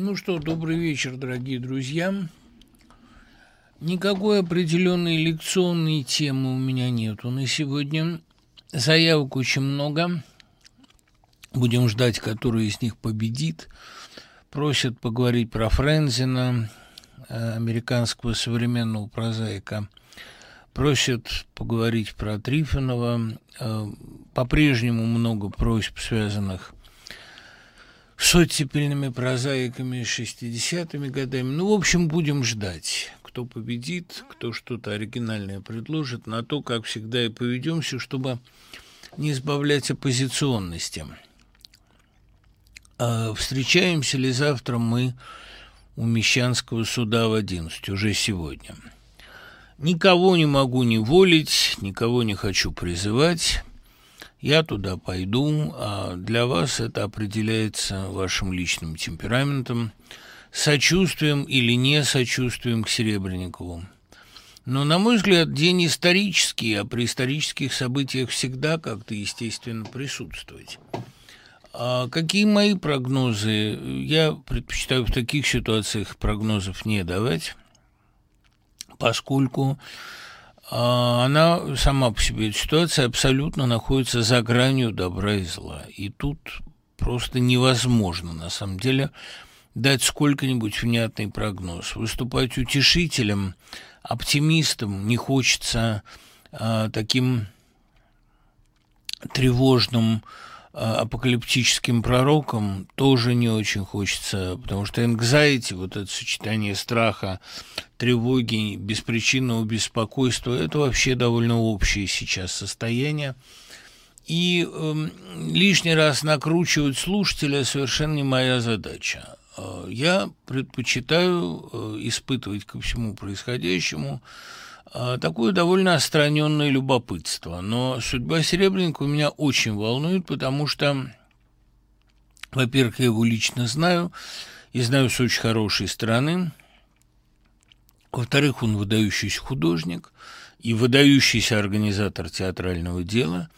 Ну что, добрый вечер, дорогие друзья. Никакой определенной лекционной темы у меня нету на сегодня. Заявок очень много. Будем ждать, который из них победит. Просят поговорить про Френзина, э, американского современного прозаика. Просят поговорить про Трифонова. Э, по-прежнему много просьб, связанных с оттепельными прозаиками 60-ми годами. Ну, в общем, будем ждать, кто победит, кто что-то оригинальное предложит, на то, как всегда, и поведемся, чтобы не избавлять оппозиционности. А встречаемся ли завтра мы у Мещанского суда в 11, уже сегодня? Никого не могу не волить, никого не хочу призывать. Я туда пойду, а для вас это определяется вашим личным темпераментом, сочувствием или не сочувствием к Серебренникову. Но, на мой взгляд, день исторический, а при исторических событиях всегда как-то, естественно, присутствовать. А какие мои прогнозы? Я предпочитаю в таких ситуациях прогнозов не давать, поскольку она сама по себе, эта ситуация абсолютно находится за гранью добра и зла. И тут просто невозможно, на самом деле, дать сколько-нибудь внятный прогноз. Выступать утешителем, оптимистом не хочется а, таким тревожным, а, апокалиптическим пророком тоже не очень хочется, потому что anxiety, вот это сочетание страха, тревоги, беспричинного беспокойства, это вообще довольно общее сейчас состояние. И э, лишний раз накручивать слушателя совершенно не моя задача. А, я предпочитаю э, испытывать ко всему происходящему такое довольно остраненное любопытство. Но судьба Серебренникова меня очень волнует, потому что, во-первых, я его лично знаю, и знаю с очень хорошей стороны. Во-вторых, он выдающийся художник и выдающийся организатор театрального дела.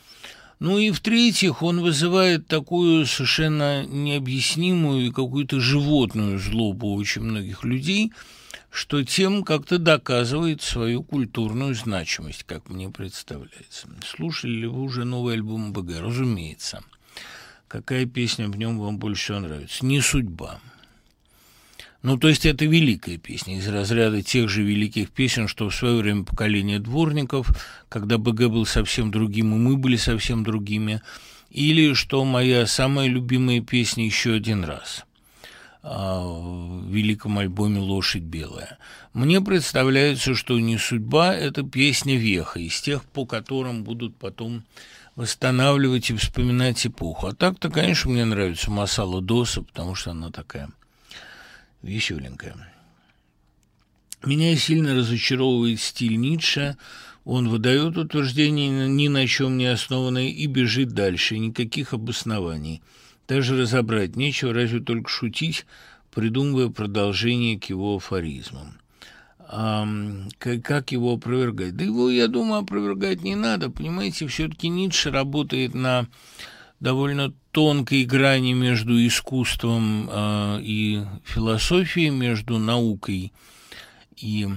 Ну и в-третьих, он вызывает такую совершенно необъяснимую и какую-то животную злобу очень многих людей – что тем как-то доказывает свою культурную значимость, как мне представляется. Слушали ли вы уже новый альбом БГ? Разумеется. Какая песня в нем вам больше всего нравится? «Не судьба». Ну, то есть это великая песня из разряда тех же великих песен, что в свое время поколение дворников, когда БГ был совсем другим, и мы были совсем другими, или что моя самая любимая песня «Еще один раз» в великом альбоме «Лошадь белая». Мне представляется, что «Не судьба» — это песня веха, из тех, по которым будут потом восстанавливать и вспоминать эпоху. А так-то, конечно, мне нравится Масала Доса, потому что она такая веселенькая. Меня сильно разочаровывает стиль Ницше. Он выдает утверждение ни на чем не основанное и бежит дальше, никаких обоснований – даже разобрать нечего, разве только шутить, придумывая продолжение к его афоризмам. А, как, его опровергать? Да его, я думаю, опровергать не надо. Понимаете, все-таки Ницше работает на довольно тонкой грани между искусством э, и философией, между наукой и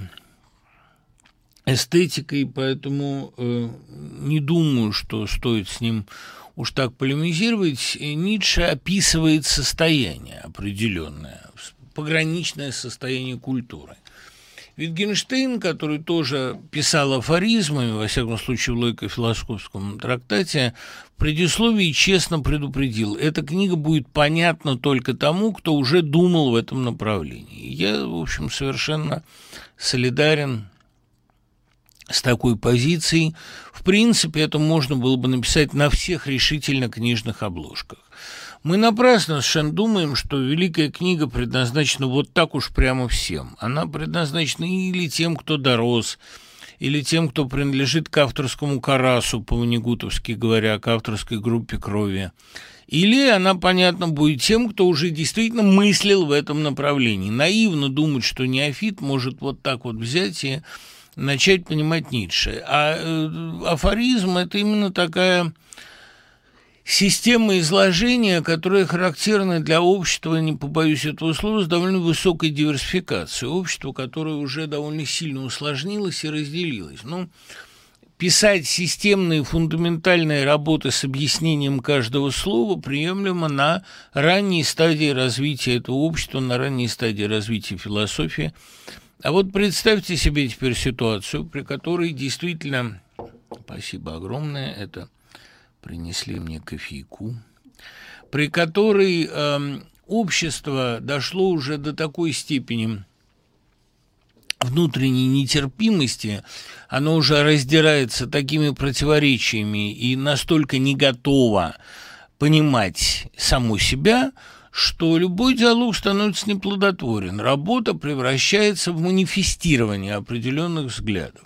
эстетикой, поэтому э, не думаю, что стоит с ним уж так полемизировать, Ницше описывает состояние определенное, пограничное состояние культуры. Витгенштейн, который тоже писал афоризмами, во всяком случае в логико-философском трактате, в предисловии честно предупредил, эта книга будет понятна только тому, кто уже думал в этом направлении. Я, в общем, совершенно солидарен с такой позицией. В принципе, это можно было бы написать на всех решительно книжных обложках. Мы напрасно совершенно думаем, что великая книга предназначена вот так уж прямо всем. Она предназначена или тем, кто дорос, или тем, кто принадлежит к авторскому карасу, по-ванигутовски говоря, к авторской группе крови. Или она, понятно, будет тем, кто уже действительно мыслил в этом направлении. Наивно думать, что неофит может вот так вот взять и начать понимать Ницше. А э, афоризм – это именно такая система изложения, которая характерна для общества, не побоюсь этого слова, с довольно высокой диверсификацией. Общество, которое уже довольно сильно усложнилось и разделилось. Ну, писать системные фундаментальные работы с объяснением каждого слова приемлемо на ранней стадии развития этого общества, на ранней стадии развития философии. А вот представьте себе теперь ситуацию, при которой действительно, спасибо огромное, это принесли мне кофейку, при которой э, общество дошло уже до такой степени внутренней нетерпимости, оно уже раздирается такими противоречиями и настолько не готово понимать саму себя, что любой диалог становится неплодотворен. Работа превращается в манифестирование определенных взглядов.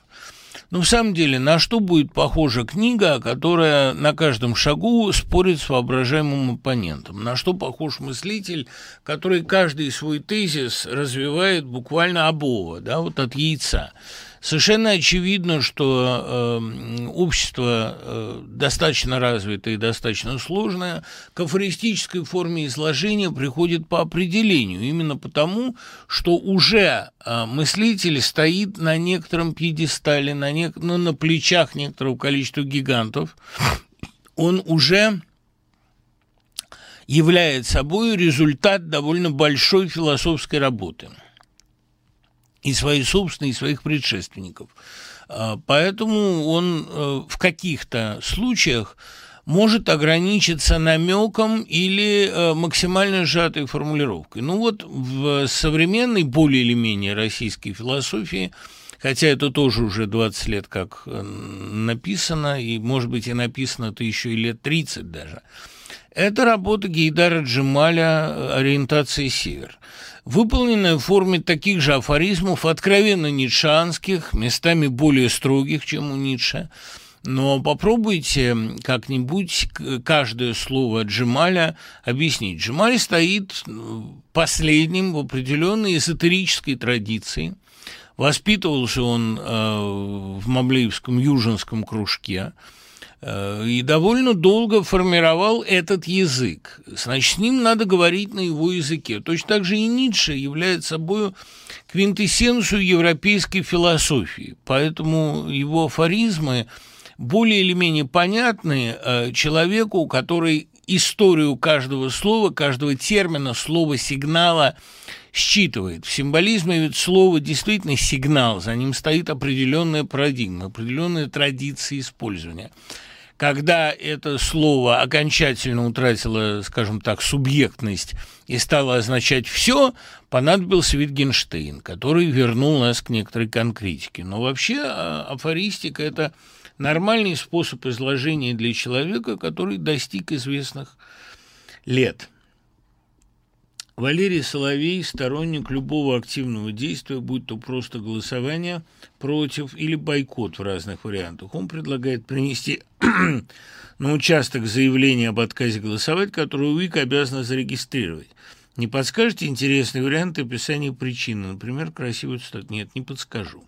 Но в самом деле, на что будет похожа книга, которая на каждом шагу спорит с воображаемым оппонентом? На что похож мыслитель, который каждый свой тезис развивает буквально обова, да, вот от яйца? Совершенно очевидно, что э, общество э, достаточно развитое и достаточно сложное к афористической форме изложения приходит по определению, именно потому, что уже э, мыслитель стоит на некотором пьедестале, на, не, ну, на плечах некоторого количества гигантов, он уже является собой результат довольно большой философской работы – и свои собственные, и своих предшественников. А, поэтому он э, в каких-то случаях может ограничиться намеком или э, максимально сжатой формулировкой. Ну вот в современной, более или менее российской философии, хотя это тоже уже 20 лет как написано, и, может быть, и написано это еще и лет 30 даже, это работа Гейдара Джемаля «Ориентация север» выполненная в форме таких же афоризмов, откровенно ницшанских, местами более строгих, чем у Ницше. Но попробуйте как-нибудь каждое слово Джемаля объяснить. Джемаль стоит последним в определенной эзотерической традиции. Воспитывался он э, в Маблеевском южинском кружке – и довольно долго формировал этот язык. Значит, с ним надо говорить на его языке. Точно так же и Ницше является собой квинтэссенцию европейской философии, поэтому его афоризмы более или менее понятны э, человеку, который историю каждого слова, каждого термина, слова, сигнала считывает. В символизме ведь слово действительно сигнал, за ним стоит определенная парадигма, определенная традиция использования – когда это слово окончательно утратило, скажем так, субъектность и стало означать все, понадобился Витгенштейн, который вернул нас к некоторой конкретике. Но вообще а, афористика – это нормальный способ изложения для человека, который достиг известных лет – Валерий Соловей – сторонник любого активного действия, будь то просто голосование против или бойкот в разных вариантах. Он предлагает принести на участок заявление об отказе голосовать, которое УИК обязана зарегистрировать. Не подскажете интересный вариант описания причины? Например, красивый цитат. Нет, не подскажу.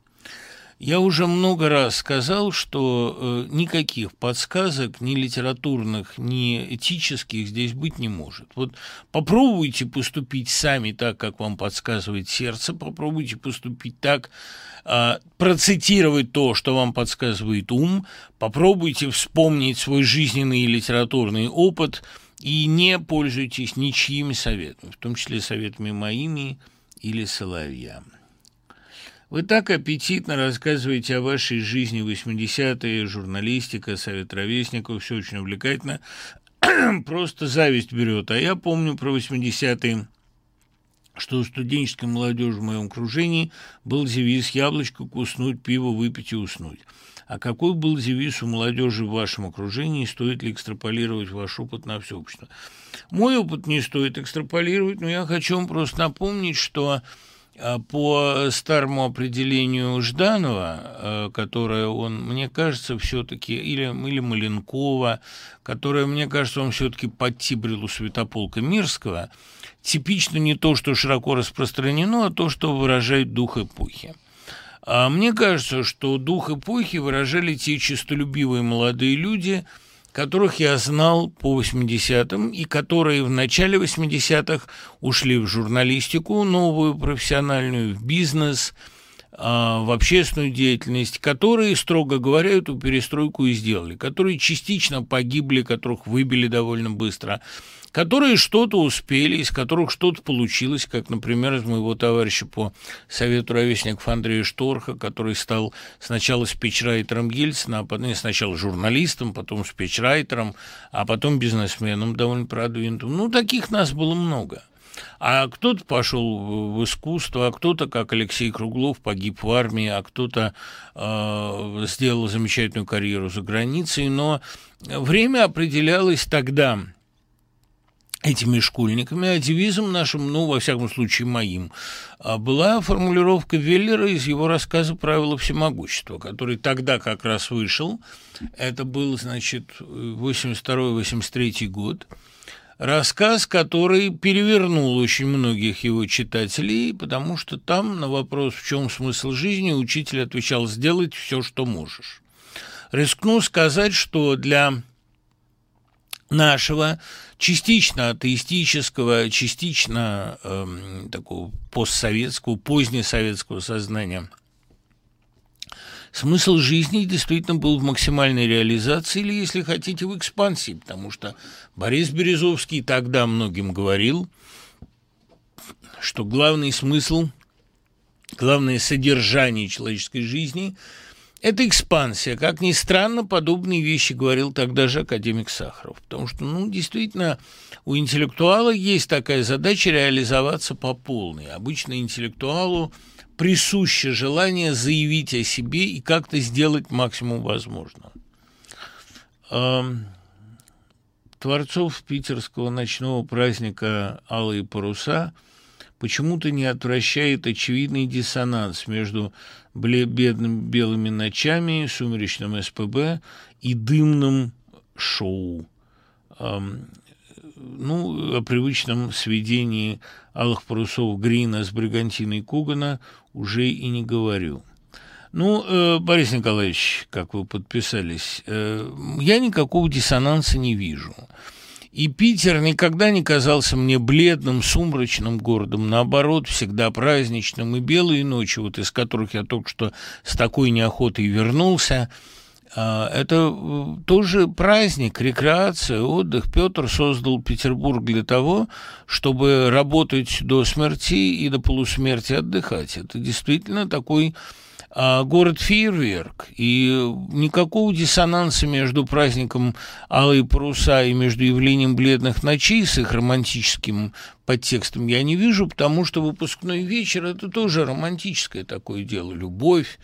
Я уже много раз сказал, что э, никаких подсказок, ни литературных, ни этических здесь быть не может. Вот попробуйте поступить сами так, как вам подсказывает сердце, попробуйте поступить так, э, процитировать то, что вам подсказывает ум, попробуйте вспомнить свой жизненный и литературный опыт и не пользуйтесь ничьими советами, в том числе советами моими или Соловья. Вы так аппетитно рассказываете о вашей жизни 80-е, журналистика, совет ровесников, все очень увлекательно. Просто зависть берет. А я помню про 80-е, что у студенческой молодежи в моем окружении был девиз «Яблочко куснуть, пиво выпить и уснуть». А какой был девиз у молодежи в вашем окружении, стоит ли экстраполировать ваш опыт на все общество? Мой опыт не стоит экстраполировать, но я хочу вам просто напомнить, что по старому определению Жданова, э, которое он, мне кажется, все-таки, или, или Маленкова, которое, мне кажется, он все-таки подтибрил у Святополка Мирского, типично не то, что широко распространено, а то, что выражает дух эпохи. А мне кажется, что дух эпохи выражали те честолюбивые молодые люди, которых я знал по 80-м и которые в начале 80-х ушли в журналистику новую, профессиональную, в бизнес, а, в общественную деятельность, которые, строго говоря, эту перестройку и сделали, которые частично погибли, которых выбили довольно быстро – которые что-то успели, из которых что-то получилось, как, например, из моего товарища по Совету ровесников Андрея Шторха, который стал сначала спичрайтером Ельцина, а потом не, сначала журналистом, потом спичрайтером, а потом бизнесменом довольно продвинутым. Ну, таких нас было много. А кто-то пошел в искусство, а кто-то, как Алексей Круглов, погиб в армии, а кто-то э, сделал замечательную карьеру за границей. Но время определялось тогда этими школьниками, а девизом нашим, ну, во всяком случае, моим, а, была формулировка Веллера из его рассказа «Правила всемогущества», который тогда как раз вышел. Это был, значит, 82-83 год. Рассказ, который перевернул очень многих его читателей, потому что там на вопрос, в чем смысл жизни, учитель отвечал «сделать все, что можешь». Рискну сказать, что для нашего частично атеистического, частично э, такого постсоветского, позднесоветского сознания. Смысл жизни действительно был в максимальной реализации или, если хотите, в экспансии, потому что Борис Березовский тогда многим говорил, что главный смысл, главное содержание человеческой жизни – это экспансия. Как ни странно, подобные вещи говорил тогда же академик Сахаров. Потому что, ну, действительно, у интеллектуала есть такая задача реализоваться по полной. Обычно интеллектуалу присуще желание заявить о себе и как-то сделать максимум возможного. Творцов питерского ночного праздника «Алые паруса» почему-то не отвращает очевидный диссонанс между бедными белыми ночами, сумеречным СПБ и дымным шоу. Ну, о привычном сведении алых парусов Грина с бригантиной Кугана уже и не говорю. Ну, э, Борис Николаевич, как вы подписались, э, я никакого диссонанса не вижу. И Питер никогда не казался мне бледным, сумрачным городом, наоборот, всегда праздничным. И белые ночи, вот из которых я только что с такой неохотой вернулся, а, это э, тоже праздник, рекреация, отдых. Петр создал Петербург для того, чтобы работать до смерти и до полусмерти отдыхать. Это действительно такой а, город фейерверк, и никакого диссонанса между праздником Алые паруса и между явлением бледных ночей с их романтическим подтекстом я не вижу, потому что выпускной вечер – это тоже романтическое такое дело, любовь,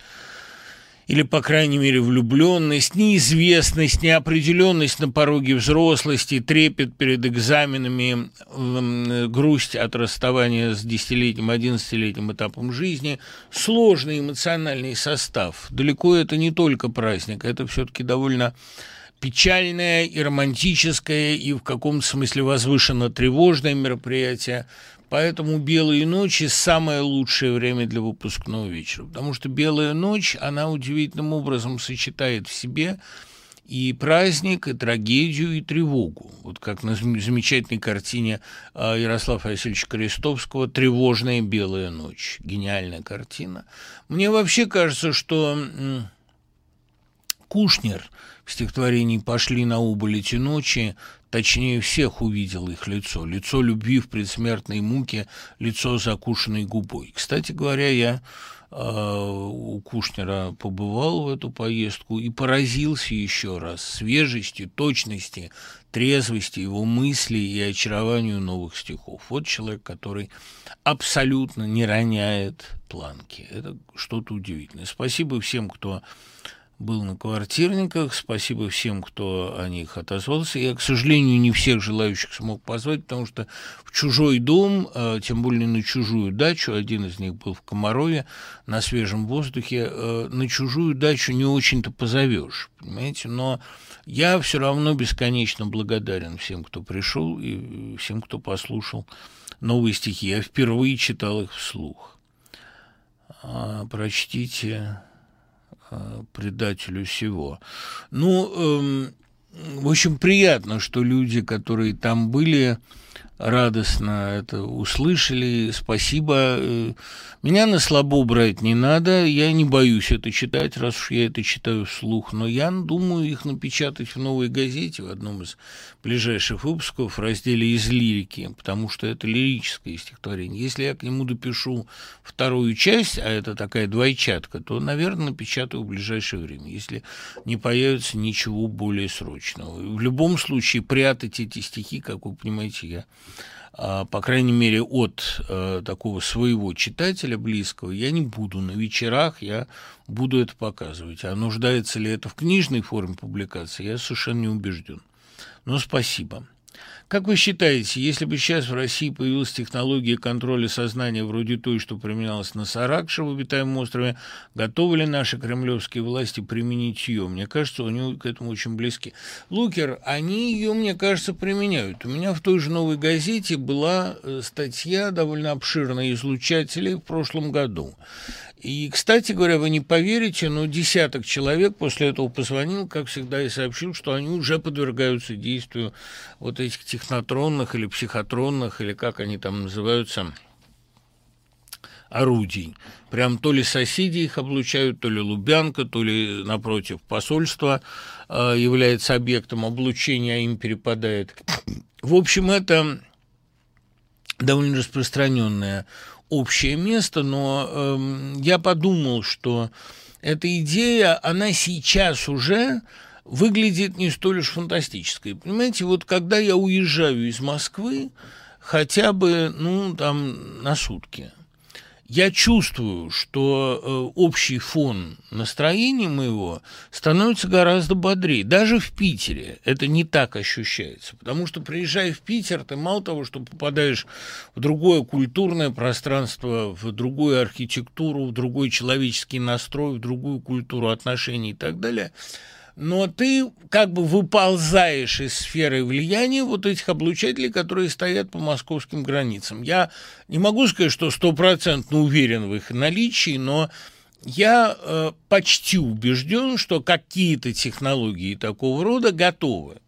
или, по крайней мере, влюбленность, неизвестность, неопределенность на пороге взрослости, трепет перед экзаменами, грусть от расставания с десятилетним, одиннадцатилетним этапом жизни, сложный эмоциональный состав. Далеко это не только праздник, это все-таки довольно печальное и романтическое, и в каком-то смысле возвышенно тревожное мероприятие – Поэтому «Белые ночи» – самое лучшее время для выпускного вечера, потому что «Белая ночь», она удивительным образом сочетает в себе и праздник, и трагедию, и тревогу. Вот как на замечательной картине а, Ярослава Васильевича Крестовского «Тревожная белая ночь». Гениальная картина. Мне вообще кажется, что Кушнер в стихотворении «Пошли на убыль эти ночи» точнее всех увидел их лицо. Лицо любви в предсмертной муке, лицо закушенной губой. Кстати говоря, я э, у Кушнера побывал в эту поездку и поразился еще раз свежести, точности, трезвости его мыслей и очарованию новых стихов. Вот человек, который абсолютно не роняет планки. Это что-то удивительное. Спасибо всем, кто был на квартирниках. Спасибо всем, кто о них отозвался. Я, к сожалению, не всех желающих смог позвать, потому что в чужой дом, а, тем более на чужую дачу, один из них был в Комарове, на свежем воздухе, а, на чужую дачу не очень-то позовешь, понимаете, но я все равно бесконечно благодарен всем, кто пришел и всем, кто послушал новые стихи. Я впервые читал их вслух. А, прочтите Э, предателю всего. Ну, эм, в общем, приятно, что люди, которые там были, радостно это услышали. Спасибо. Э, меня на слабо брать не надо. Я не боюсь это читать, раз уж я это читаю вслух. Но я думаю их напечатать в новой газете, в одном из ближайших выпусков, в разделе «Из лирики», потому что это лирическое стихотворение. Если я к нему допишу вторую часть, а это такая двойчатка, то, наверное, напечатаю в ближайшее время, если не появится ничего более срочного. В любом случае, прятать эти стихи, как вы понимаете, я а, по крайней мере, от э, такого своего читателя близкого, я не буду на вечерах, я буду это показывать. А нуждается ли это в книжной форме публикации, я совершенно не убежден. Но спасибо. Как вы считаете, если бы сейчас в России появилась технология контроля сознания вроде той, что применялась на Саракше в обитаемом острове, готовы ли наши кремлевские власти применить ее? Мне кажется, они к этому очень близки. Лукер, они ее, мне кажется, применяют. У меня в той же «Новой газете» была э, статья довольно обширная излучателей в прошлом году. И, кстати говоря, вы не поверите, но десяток человек после этого позвонил, как всегда, и сообщил, что они уже подвергаются действию вот этих технотронных или психотронных, или как они там называются, орудий. Прям то ли соседи их облучают, то ли Лубянка, то ли, напротив, посольство э, является объектом облучения, а им перепадает. В общем, это довольно распространенная общее место, но э, я подумал, что эта идея, она сейчас уже выглядит не столь уж фантастической. Понимаете, вот когда я уезжаю из Москвы, хотя бы, ну, там, на сутки – я чувствую, что э, общий фон настроения моего становится гораздо бодрее. Даже в Питере это не так ощущается. Потому что, приезжая в Питер, ты мало того, что попадаешь в другое культурное пространство, в другую архитектуру, в другой человеческий настрой, в другую культуру отношений и так далее – но ты как бы выползаешь из сферы влияния вот этих облучателей, которые стоят по московским границам. Я не могу сказать, что стопроцентно уверен в их наличии, но я э, почти убежден, что какие-то технологии такого рода готовы.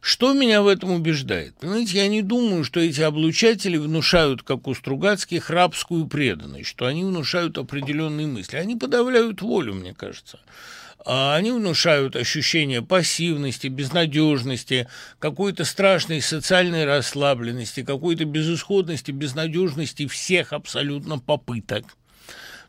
Что меня в этом убеждает? Понимаете, я не думаю, что эти облучатели внушают, как у Стругацких, рабскую преданность, что они внушают определенные мысли. Они подавляют волю, мне кажется. А они внушают ощущение пассивности, безнадежности, какой-то страшной социальной расслабленности, какой-то безысходности, безнадежности всех абсолютно попыток.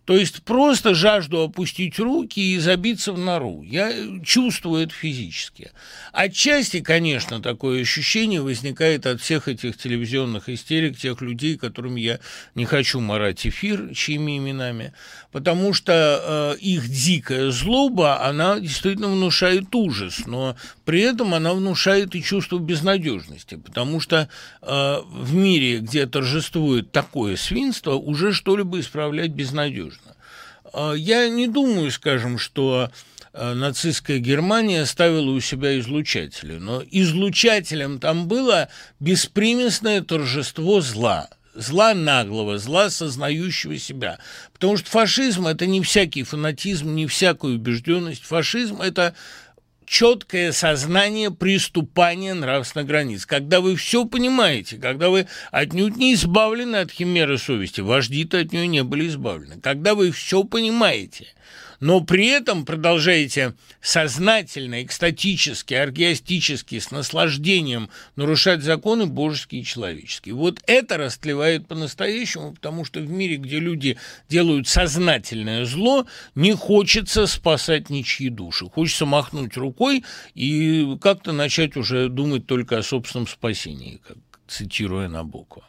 То есть просто жажду опустить руки и забиться в нору. Я чувствую это физически. Отчасти, конечно, такое ощущение возникает от всех этих телевизионных истерик, тех людей, которым я не хочу морать эфир, чьими именами, потому что э, их дикая злоба, она действительно внушает ужас, но при этом она внушает и чувство безнадежности, потому что э, в мире, где торжествует такое свинство, уже что-либо исправлять безнадежно. А, я не думаю, скажем, что а, нацистская Германия ставила у себя излучатели, но излучателем там было беспримесное торжество зла, зла наглого, зла сознающего себя. Потому что фашизм – это не всякий фанатизм, не всякую убежденность. Фашизм – это четкое сознание приступания нравственных границ. Когда вы все понимаете, когда вы отнюдь не избавлены от химеры совести, вожди-то от нее не были избавлены. Когда вы все понимаете – но при этом продолжаете сознательно, экстатически, оргиастически, с наслаждением нарушать законы божеские и человеческие. Вот это растлевает по-настоящему, потому что в мире, где люди делают сознательное зло, не хочется спасать ничьи души. Хочется махнуть рукой и как-то начать уже думать только о собственном спасении, как цитируя Набокова.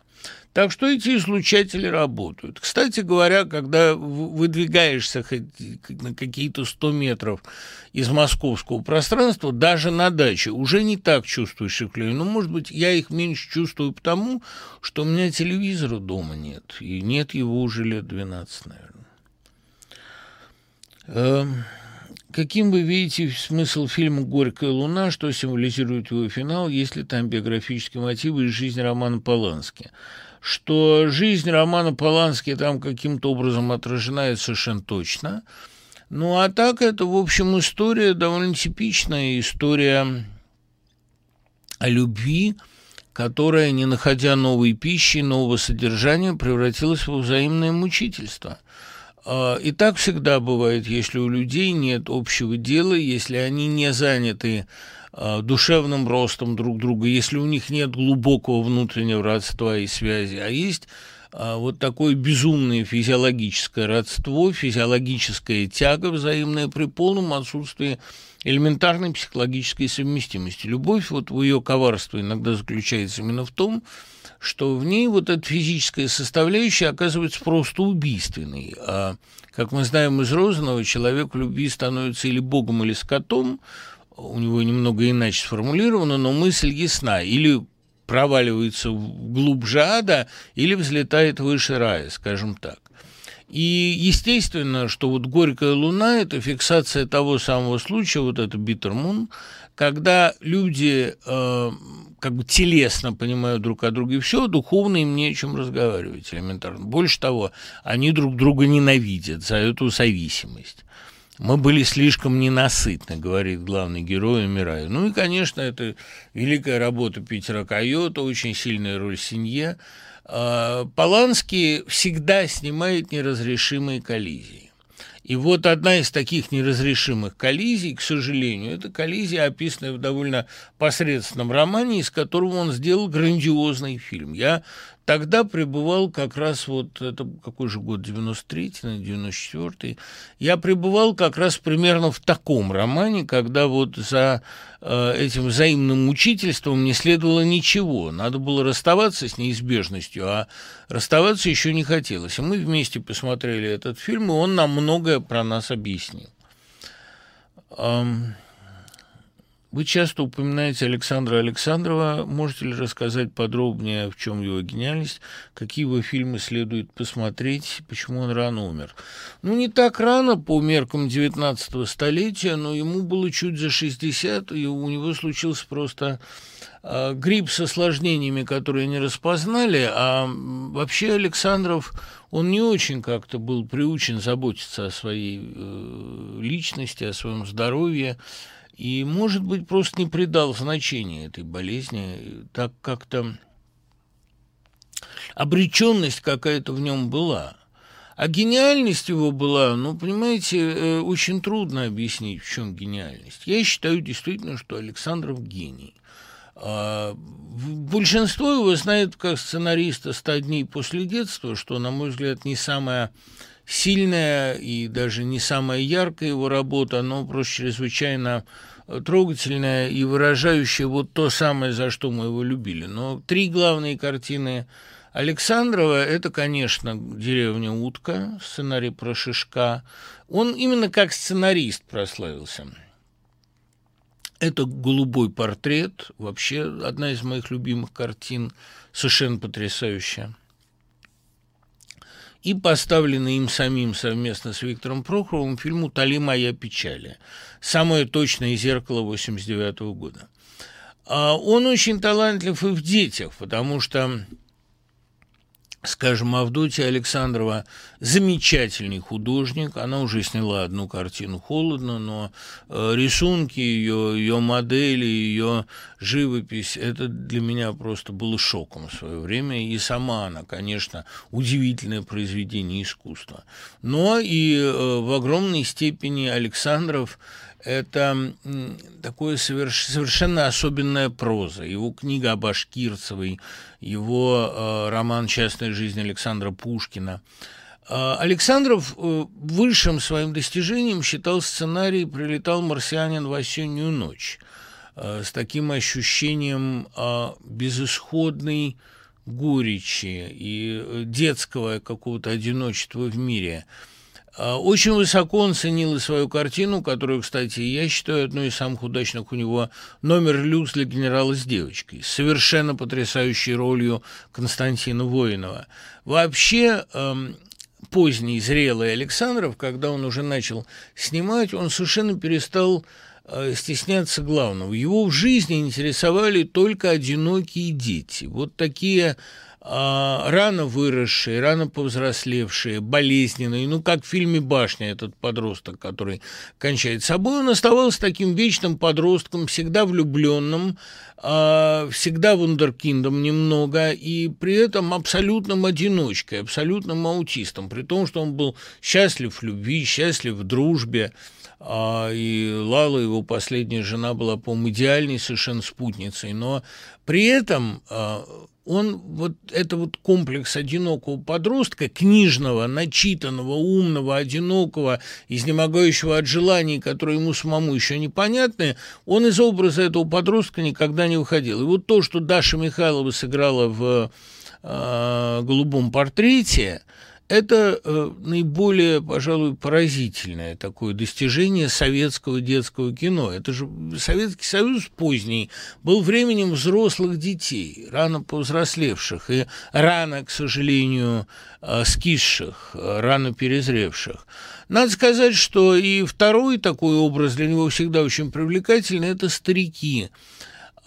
Так что эти излучатели работают. Кстати говоря, когда выдвигаешься на какие-то 100 метров из московского пространства, даже на даче, уже не так чувствуешь их влияние. Ну, может быть, я их меньше чувствую потому, что у меня телевизора дома нет. И нет его уже лет 12, наверное. Эм, каким вы видите смысл фильма «Горькая луна», что символизирует его финал, если там биографические мотивы из жизни романа Полански? Что жизнь романа Полански там каким-то образом отражена, это совершенно точно. Ну, а так это, в общем, история довольно типичная, история о любви, которая, не находя новой пищи, нового содержания, превратилась во взаимное мучительство. А, и так всегда бывает, если у людей нет общего дела, если они не заняты душевным ростом друг друга, если у них нет глубокого внутреннего родства и связи, а есть а, вот такое безумное физиологическое родство, физиологическая тяга взаимная при полном отсутствии элементарной психологической совместимости. Любовь, вот в ее коварстве иногда заключается именно в том, что в ней вот эта физическая составляющая оказывается просто убийственной. А, как мы знаем из Розанова, человек в любви становится или богом, или скотом, у него немного иначе сформулировано, но мысль ясна, или проваливается глубже ада, или взлетает выше рая, скажем так. И естественно, что вот «Горькая луна» – это фиксация того самого случая, вот это «Биттермун», когда люди э, как бы телесно понимают друг о друге все, духовно им не о чем разговаривать элементарно. Больше того, они друг друга ненавидят за эту зависимость. Мы были слишком ненасытны, говорит главный герой Мираю. Ну и, конечно, это великая работа Питера Койота, очень сильная роль Синье. А, Поланский всегда снимает неразрешимые коллизии. И вот одна из таких неразрешимых коллизий, к сожалению, это коллизия, описанная в довольно посредственном романе, из которого он сделал грандиозный фильм. Я тогда пребывал как раз вот, это какой же год, 93-й, 94-й, я пребывал как раз примерно в таком романе, когда вот за э, этим взаимным учительством не следовало ничего, надо было расставаться с неизбежностью, а расставаться еще не хотелось. И мы вместе посмотрели этот фильм, и он нам многое про нас объяснил. Вы часто упоминаете Александра Александрова. Можете ли рассказать подробнее, в чем его гениальность, какие его фильмы следует посмотреть, почему он рано умер? Ну, не так рано по меркам 19-го столетия, но ему было чуть за 60, и у него случился просто э, грипп с осложнениями, которые не распознали, а вообще Александров, он не очень как-то был приучен заботиться о своей э, личности, о своем здоровье, и, может быть, просто не придал значения этой болезни, так как-то обреченность какая-то в нем была. А гениальность его была, ну, понимаете, э, очень трудно объяснить, в чем гениальность. Я считаю действительно, что Александров гений. А, большинство его знает как сценариста «100 дней после детства», что, на мой взгляд, не самая сильная и даже не самая яркая его работа, но просто чрезвычайно трогательная и выражающая вот то самое, за что мы его любили. Но три главные картины Александрова – это, конечно, «Деревня утка», сценарий про Шишка. Он именно как сценарист прославился. Это «Голубой портрет», вообще одна из моих любимых картин, совершенно потрясающая и поставленный им самим совместно с Виктором Прохоровым фильм «Утоли моя печали». Самое точное зеркало 89 года. А он очень талантлив и в детях, потому что Скажем, Авдотья Александрова замечательный художник. Она уже сняла одну картину «Холодно», но э, рисунки ее, ее модели, ее живопись – это для меня просто было шоком в свое время. И сама она, конечно, удивительное произведение искусства. Но и э, в огромной степени Александров – это такое совершенно особенная проза. Его книга о Башкирцевой, его э, роман «Частная жизнь» Александра Пушкина. Э, Александров э, высшим своим достижением считал сценарий «Прилетал марсианин в осеннюю ночь» с таким ощущением безысходной горечи и детского какого-то одиночества в мире – очень высоко он ценил и свою картину, которую, кстати, я считаю одной из самых удачных у него «Номер люкс для генерала с девочкой», совершенно потрясающей ролью Константина Воинова. Вообще, эм, поздний, зрелый Александров, когда он уже начал снимать, он совершенно перестал э, стесняться главного. Его в жизни интересовали только одинокие дети. Вот такие а, рано выросшие, рано повзрослевшие, болезненные, ну, как в фильме «Башня» этот подросток, который кончает собой, он оставался таким вечным подростком, всегда влюбленным, а, всегда вундеркиндом немного, и при этом абсолютным одиночкой, абсолютным аутистом, при том, что он был счастлив в любви, счастлив в дружбе, а, и Лала, его последняя жена, была, по-моему, идеальной совершенно спутницей, но при этом он вот это вот комплекс одинокого подростка, книжного, начитанного, умного, одинокого, изнемогающего от желаний, которые ему самому еще непонятны, он из образа этого подростка никогда не выходил. И вот то, что Даша Михайлова сыграла в э, «Голубом портрете», это э, наиболее, пожалуй, поразительное такое достижение советского детского кино. Это же Советский Союз поздний был временем взрослых детей, рано повзрослевших и рано, к сожалению, э, скисших, э, рано перезревших. Надо сказать, что и второй такой образ для него всегда очень привлекательный – это старики –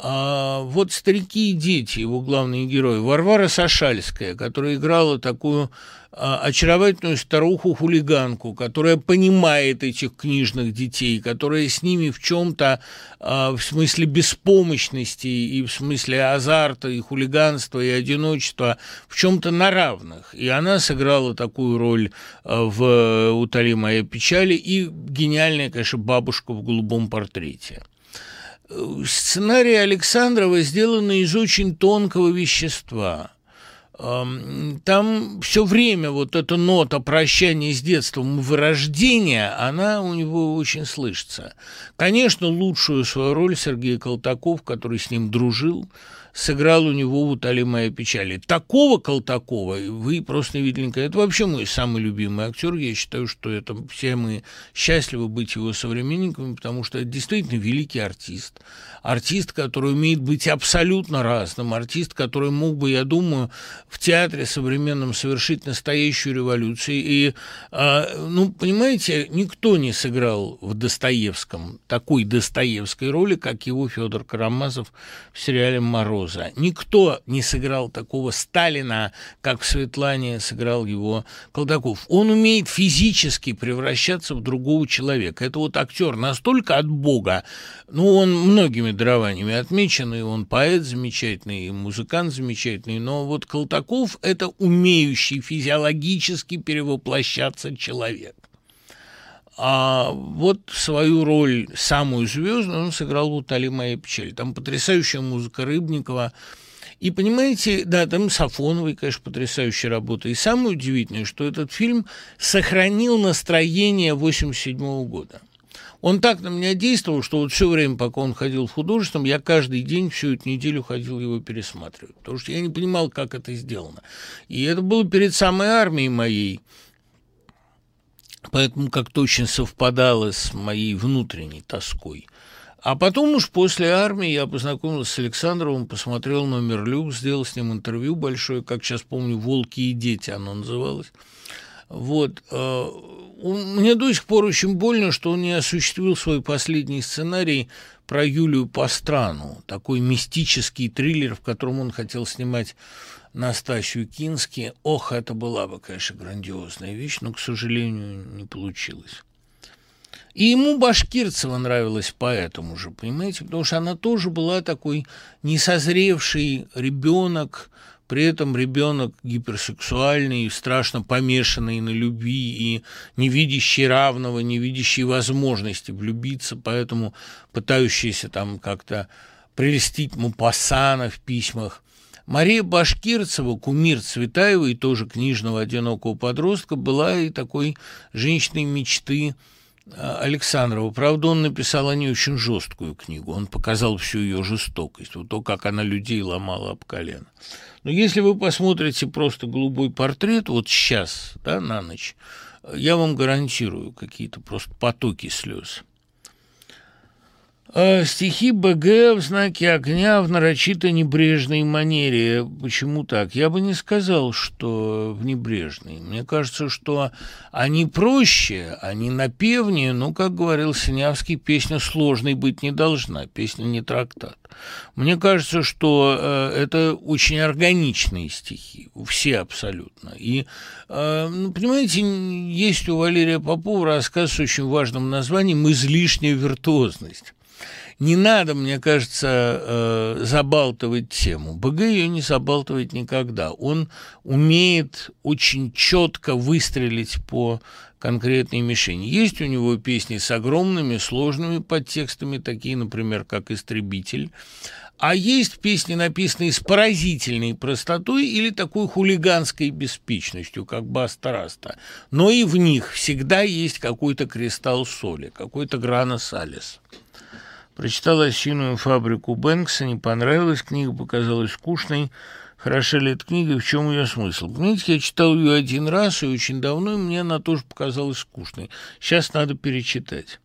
а вот старики и дети, его главные герои. Варвара Сашальская, которая играла такую очаровательную старуху-хулиганку, которая понимает этих книжных детей, которая с ними в чем-то, а, в смысле беспомощности и в смысле азарта и хулиганства и одиночества, в чем-то на равных. И она сыграла такую роль а, в «Утоли моя печали» и гениальная, конечно, бабушка в голубом портрете. Сценарий Александрова сделан из очень тонкого вещества. Там все время вот эта нота прощания с детством и вырождения, она у него очень слышится. Конечно, лучшую свою роль Сергей Колтаков, который с ним дружил, сыграл у него «Утоли моя печали». Такого Колтакова вы просто не видели никогда. Это вообще мой самый любимый актер. Я считаю, что это все мы счастливы быть его современниками, потому что это действительно великий артист. Артист, который умеет быть абсолютно разным. Артист, который мог бы, я думаю, в театре современном совершить настоящую революцию. И, э, ну, понимаете, никто не сыграл в Достоевском такой Достоевской роли, как его Федор Карамазов в сериале «Мороз» Мороза. Никто не сыграл такого Сталина, как в Светлане сыграл его Колдаков. Он умеет физически превращаться в другого человека. Это вот актер настолько от Бога, ну, он многими дарованиями отмечен, и он поэт замечательный, и музыкант замечательный, но вот Колтаков – это умеющий физиологически перевоплощаться человек. А вот свою роль, самую звездную, он сыграл в «Утоли моей печали». Там потрясающая музыка Рыбникова. И понимаете, да, там Сафоновой, конечно, потрясающая работа. И самое удивительное, что этот фильм сохранил настроение 87 -го года. Он так на меня действовал, что вот все время, пока он ходил в художественном, я каждый день всю эту неделю ходил его пересматривать. Потому что я не понимал, как это сделано. И это было перед самой армией моей – поэтому как-то очень совпадало с моей внутренней тоской. А потом уж после армии я познакомился с Александровым, посмотрел номер люк, сделал с ним интервью большое, как сейчас помню, «Волки и дети» оно называлось. Вот. Э, мне до сих пор очень больно, что он не осуществил свой последний сценарий про Юлию Пастрану, такой мистический триллер, в котором он хотел снимать Настасью Кински. Ох, это была бы, конечно, грандиозная вещь, но, к сожалению, не получилось. И ему Башкирцева нравилась поэтому же, понимаете, потому что она тоже была такой несозревший ребенок, при этом ребенок гиперсексуальный, страшно помешанный на любви и не видящий равного, не видящий возможности влюбиться, поэтому пытающийся там как-то прелестить Мупасана в письмах. Мария Башкирцева, кумир Цветаева и тоже книжного одинокого подростка, была и такой женщиной мечты а, Александрова. Правда, он написал о ней очень жесткую книгу. Он показал всю ее жестокость, вот то, как она людей ломала об колено. Но если вы посмотрите просто голубой портрет вот сейчас, да, на ночь, я вам гарантирую какие-то просто потоки слез. А стихи БГ в знаке огня в нарочито небрежной манере. Почему так? Я бы не сказал, что в небрежной. Мне кажется, что они проще, они напевнее, но, как говорил Синявский, песня сложной быть не должна, песня не трактат. Мне кажется, что э, это очень органичные стихи, все абсолютно. И, э, ну, понимаете, есть у Валерия Попова рассказ с очень важным названием «Излишняя виртуозность». Не надо, мне кажется, э, забалтывать тему. БГ ее не забалтывает никогда. Он умеет очень четко выстрелить по конкретной мишени. Есть у него песни с огромными, сложными подтекстами, такие, например, как «Истребитель», а есть песни, написанные с поразительной простотой или такой хулиганской беспечностью, как Баста Раста. Но и в них всегда есть какой-то кристалл соли, какой-то grana salis. Прочитал «Осиную фабрику» Бэнкса, не понравилась книга, показалась скучной. Хороша ли эта книга, в чем ее смысл? Понимаете, я читал ее один раз, и очень давно, и мне она тоже показалась скучной. Сейчас надо перечитать.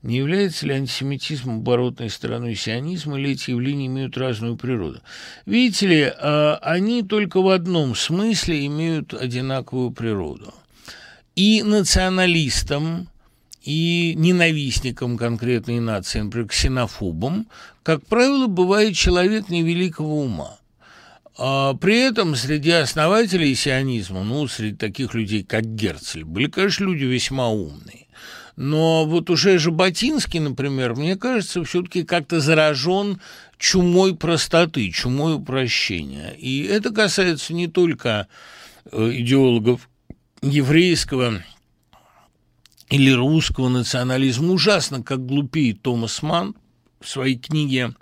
Не является ли антисемитизм оборотной стороной сионизма, или эти явления имеют разную природу? Видите ли, а, они только в одном смысле имеют одинаковую природу. И националистам, и ненавистником конкретной нации, например, ксенофобом, как правило, бывает человек невеликого ума. А при этом среди основателей сионизма, ну, среди таких людей, как Герцель, были, конечно, люди весьма умные. Но вот уже Жаботинский, например, мне кажется, все-таки как-то заражен чумой простоты, чумой упрощения. И это касается не только э, идеологов еврейского или русского национализма. Ужасно, как глупеет Томас Ман в своей книге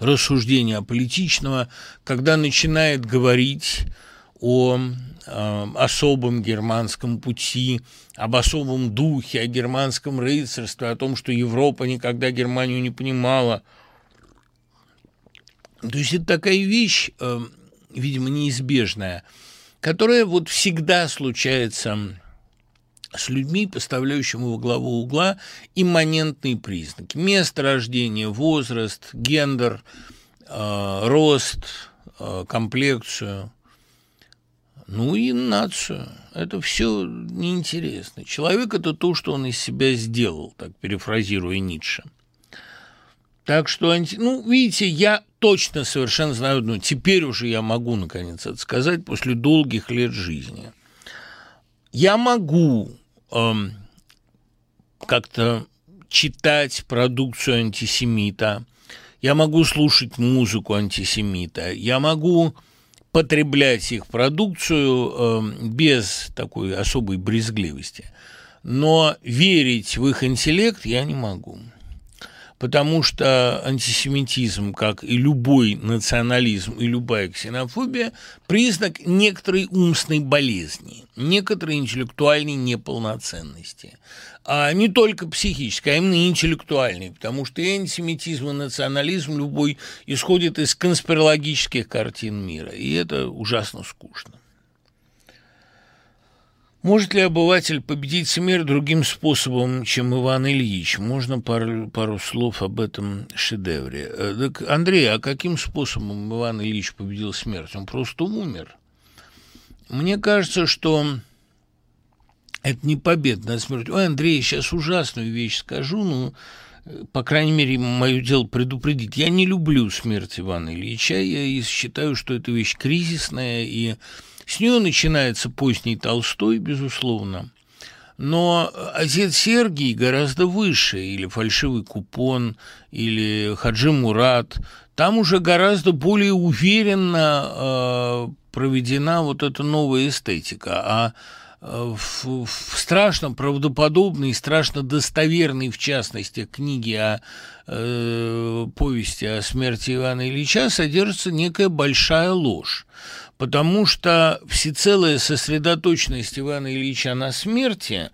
«Рассуждение о политичного», когда начинает говорить о э, особом германском пути, об особом духе, о германском рыцарстве, о том, что Европа никогда Германию не понимала. То есть это такая вещь, э, видимо, неизбежная, которая вот всегда случается с людьми, поставляющими во главу угла имманентные признаки. Место рождения, возраст, гендер, э, рост, э, комплекцию, ну и нацию. Это все неинтересно. Человек – это то, что он из себя сделал, так перефразируя Ницше. Так что, ну, видите, я точно совершенно знаю, ну, теперь уже я могу, наконец, это сказать, после долгих лет жизни. Я могу эм, как-то читать продукцию антисемита, я могу слушать музыку антисемита, я могу потреблять их продукцию э, без такой особой брезгливости. Но верить в их интеллект я не могу потому что антисемитизм, как и любой национализм и любая ксенофобия, признак некоторой умственной болезни, некоторой интеллектуальной неполноценности. А не только психической, а именно интеллектуальной, потому что и антисемитизм, и национализм любой исходит из конспирологических картин мира, и это ужасно скучно. Может ли обыватель победить смерть другим способом, чем Иван Ильич? Можно пару, пару слов об этом шедевре. Э, так, Андрей, а каким способом Иван Ильич победил смерть? Он просто умер. Мне кажется, что это не победа над смертью. Ой, Андрей, я сейчас ужасную вещь скажу, но, э, по крайней мере, мое дело предупредить. Я не люблю смерть Ивана Ильича. Я считаю, что это вещь кризисная и с нее начинается поздний Толстой, безусловно. Но отец Сергий гораздо выше, или фальшивый купон, или Хаджи Мурат. Там уже гораздо более уверенно э, проведена вот эта новая эстетика. А э, в, в страшно правдоподобной, страшно достоверной, в частности, книге о э, повести о смерти Ивана Ильича содержится некая большая ложь потому что всецелая сосредоточенность Ивана Ильича на смерти,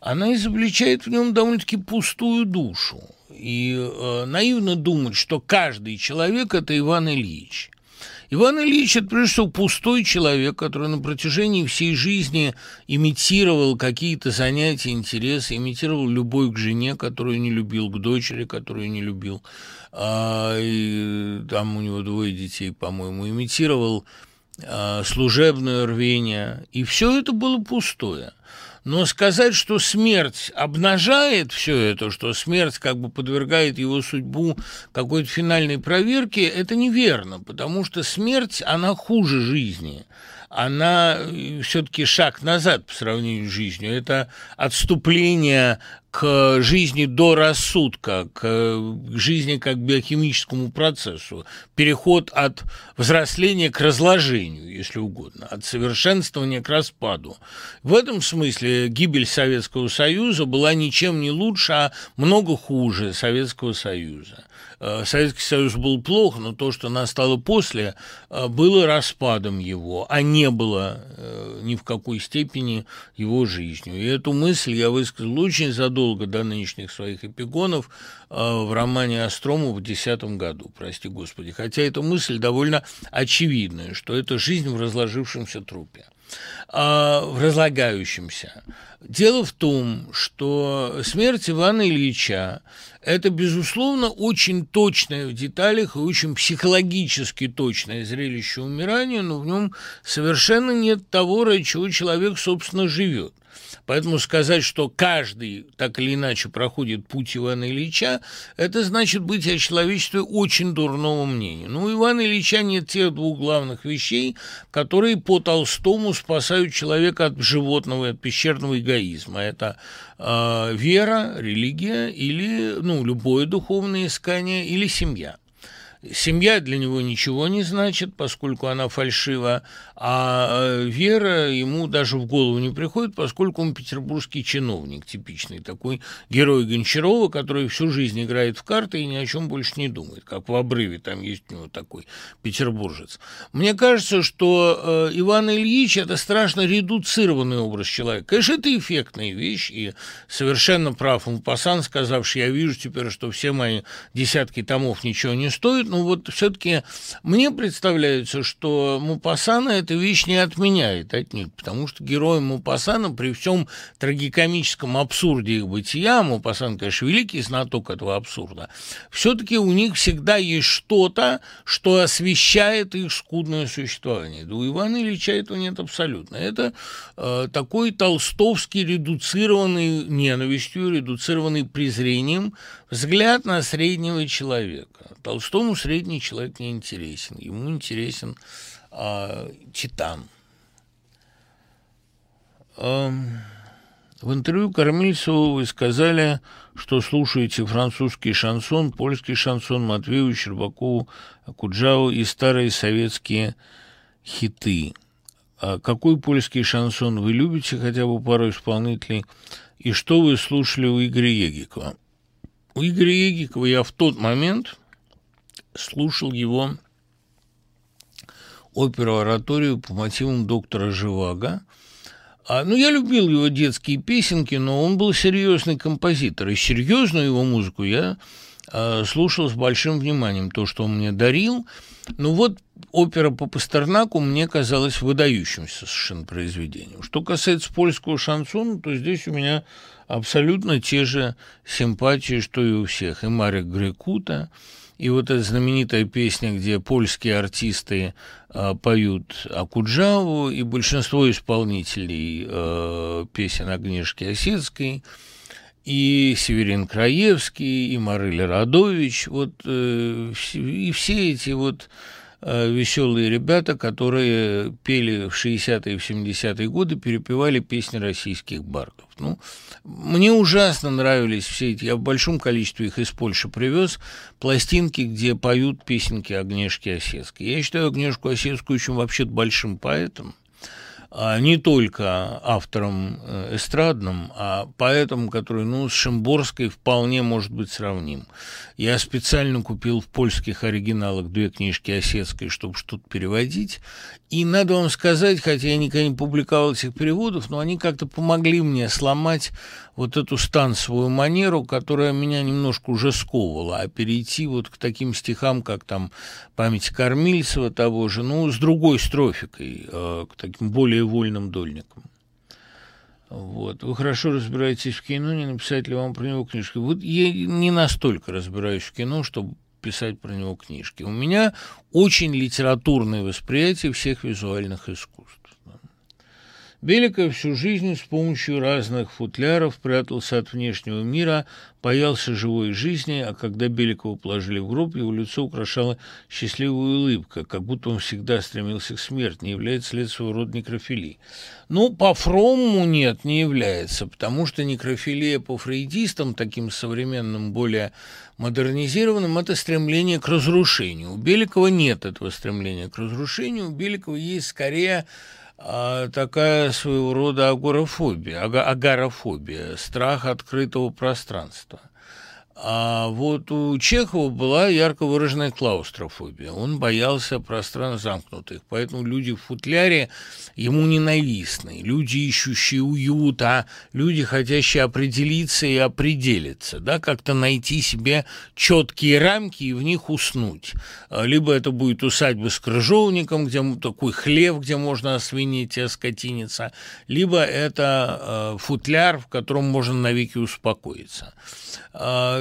она изобличает в нем довольно-таки пустую душу. И э, наивно думать, что каждый человек – это Иван Ильич. Иван Ильич – это, прежде всего, пустой человек, который на протяжении всей жизни имитировал какие-то занятия, интересы, имитировал любовь к жене, которую не любил, к дочери, которую не любил. А, и там у него двое детей, по-моему, имитировал служебное рвение. И все это было пустое. Но сказать, что смерть обнажает все это, что смерть как бы подвергает его судьбу какой-то финальной проверке, это неверно, потому что смерть, она хуже жизни она э, все-таки шаг назад по сравнению с жизнью. Это отступление к жизни до рассудка, к жизни как биохимическому процессу, переход от взросления к разложению, если угодно, от совершенствования к распаду. В этом смысле гибель Советского Союза была ничем не лучше, а много хуже Советского Союза. Э, Советский Союз был плох, но то, что настало после, э, было распадом его, а не было э, ни в какой степени его жизнью. И эту мысль я высказал очень задолго до нынешних своих эпигонов в романе Острому в 2010 году, прости господи. Хотя эта мысль довольно очевидная, что это жизнь в разложившемся трупе в разлагающемся. Дело в том, что смерть Ивана Ильича это, безусловно, очень точное в деталях и очень психологически точное зрелище умирания, но в нем совершенно нет того, ради чего человек, собственно, живет. Поэтому сказать, что каждый так или иначе проходит путь Ивана Ильича, это значит быть о человечестве очень дурного мнения. Ну, у Ивана Ильича нет тех двух главных вещей, которые по Толстому спасают человека от животного и от пещерного эгоизма. Это э, вера, религия или ну, любое духовное искание или семья. Семья для него ничего не значит, поскольку она фальшива, а э, вера ему даже в голову не приходит, поскольку он петербургский чиновник, типичный такой герой Гончарова, который всю жизнь играет в карты и ни о чем больше не думает, как в «Обрыве» там есть у него такой петербуржец. Мне кажется, что э, Иван Ильич – это страшно редуцированный образ человека. Конечно, это эффектная вещь, и совершенно прав Мупасан, сказавший, я вижу теперь, что все мои десятки томов ничего не стоят, но вот все-таки мне представляется, что Мупасана – эта вещь не отменяет отнюдь, потому что герои Мупасана при всем трагикомическом абсурде их бытия, Мупасан, конечно, великий знаток этого абсурда, все-таки у них всегда есть что-то, что освещает их скудное существование. Да у Ивана Ильича этого нет абсолютно. Это э, такой толстовский, редуцированный ненавистью, редуцированный презрением взгляд на среднего человека. Толстому средний человек не интересен. Ему интересен э, Титан. Э, в интервью Кормильцеву вы сказали, что слушаете французский шансон, польский шансон, Матвееву, Щербакову, Куджаву и старые советские хиты. А какой польский шансон вы любите, хотя бы пару исполнителей, и что вы слушали у Игоря Егикова? У Игоря Егикова я в тот момент слушал его оперу-ораторию по мотивам доктора Живаго. А, ну, я любил его детские песенки, но он был серьезный композитор, и серьезную его музыку я а, слушал с большим вниманием. То, что он мне дарил, ну вот опера по Пастернаку мне казалась выдающимся совершенно произведением. Что касается польского шансона, то здесь у меня абсолютно те же симпатии, что и у всех. И Марик Грекута, и вот эта знаменитая песня, где польские артисты э, поют Акуджаву, и большинство исполнителей э, песен Агнешки Осетской, и Северин Краевский, и Марыля Радович, вот, э, и все эти вот веселые ребята, которые пели в 60-е и в 70-е годы, перепевали песни российских бардов. Ну, мне ужасно нравились все эти, я в большом количестве их из Польши привез, пластинки, где поют песенки Агнешки Осетской. Я считаю Агнешку Осетскую очень вообще большим поэтом. А не только автором э, эстрадным, а поэтом, который ну, с Шимборской вполне может быть сравним. Я специально купил в польских оригиналах две книжки Осетской, чтобы что-то переводить. И надо вам сказать, хотя я никогда не публиковал этих переводов, но они как-то помогли мне сломать вот эту станцевую манеру, которая меня немножко уже сковывала, а перейти вот к таким стихам, как там «Память Кормильцева» того же, ну, с другой строфикой, э, к таким более вольным дольникам. Вот. Вы хорошо разбираетесь в кино, не написать ли вам про него книжки? Вот я не настолько разбираюсь в кино, чтобы писать про него книжки. У меня очень литературное восприятие всех визуальных искусств. Беликов всю жизнь с помощью разных футляров прятался от внешнего мира, боялся живой жизни, а когда Беликова положили в гроб, его лицо украшала счастливая улыбка, как будто он всегда стремился к смерти, не является ли это своего рода некрофилией. Ну, по Фромму нет, не является, потому что некрофилия по фрейдистам, таким современным, более модернизированным, это стремление к разрушению. У Беликова нет этого стремления к разрушению, у Беликова есть скорее такая своего рода агорафобия, агарофобия, страх открытого пространства. А вот у Чехова была ярко выраженная клаустрофобия. Он боялся пространств замкнутых. Поэтому люди в футляре ему ненавистны. Люди, ищущие уюта, люди, хотящие определиться и определиться. Да, как-то найти себе четкие рамки и в них уснуть. Либо это будет усадьба с крыжовником, где такой хлев, где можно освинить и оскотиниться. Либо это э, футляр, в котором можно навеки успокоиться.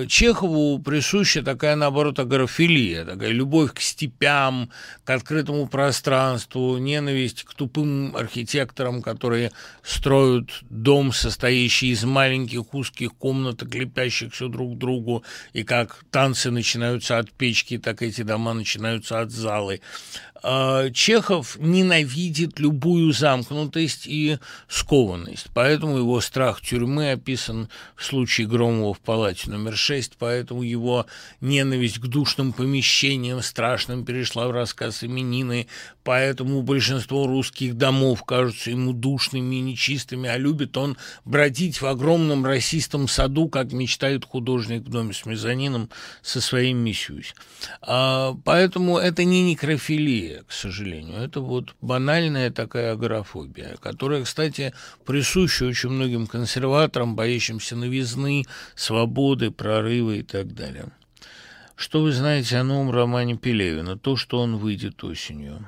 Чехову присуща такая, наоборот, агрофилия, такая любовь к степям, к открытому пространству, ненависть к тупым архитекторам, которые строят дом, состоящий из маленьких узких комнаток, лепящихся друг к другу, и как танцы начинаются от печки, так эти дома начинаются от залы. А, Чехов ненавидит любую замкнутость и скованность, поэтому его страх тюрьмы описан в случае Громова в палате номер шесть, поэтому его ненависть к душным помещениям страшным перешла в рассказ именины, поэтому большинство русских домов кажутся ему душными и нечистыми, а любит он бродить в огромном расистом саду, как мечтает художник в доме с мезонином со своим Мисюсь. А, поэтому это не некрофилия, к сожалению. Это вот банальная такая агорафобия, которая, кстати, присуща очень многим консерваторам, боящимся новизны, свободы, прорыва и так далее. Что вы знаете о новом романе Пелевина? То, что он выйдет осенью.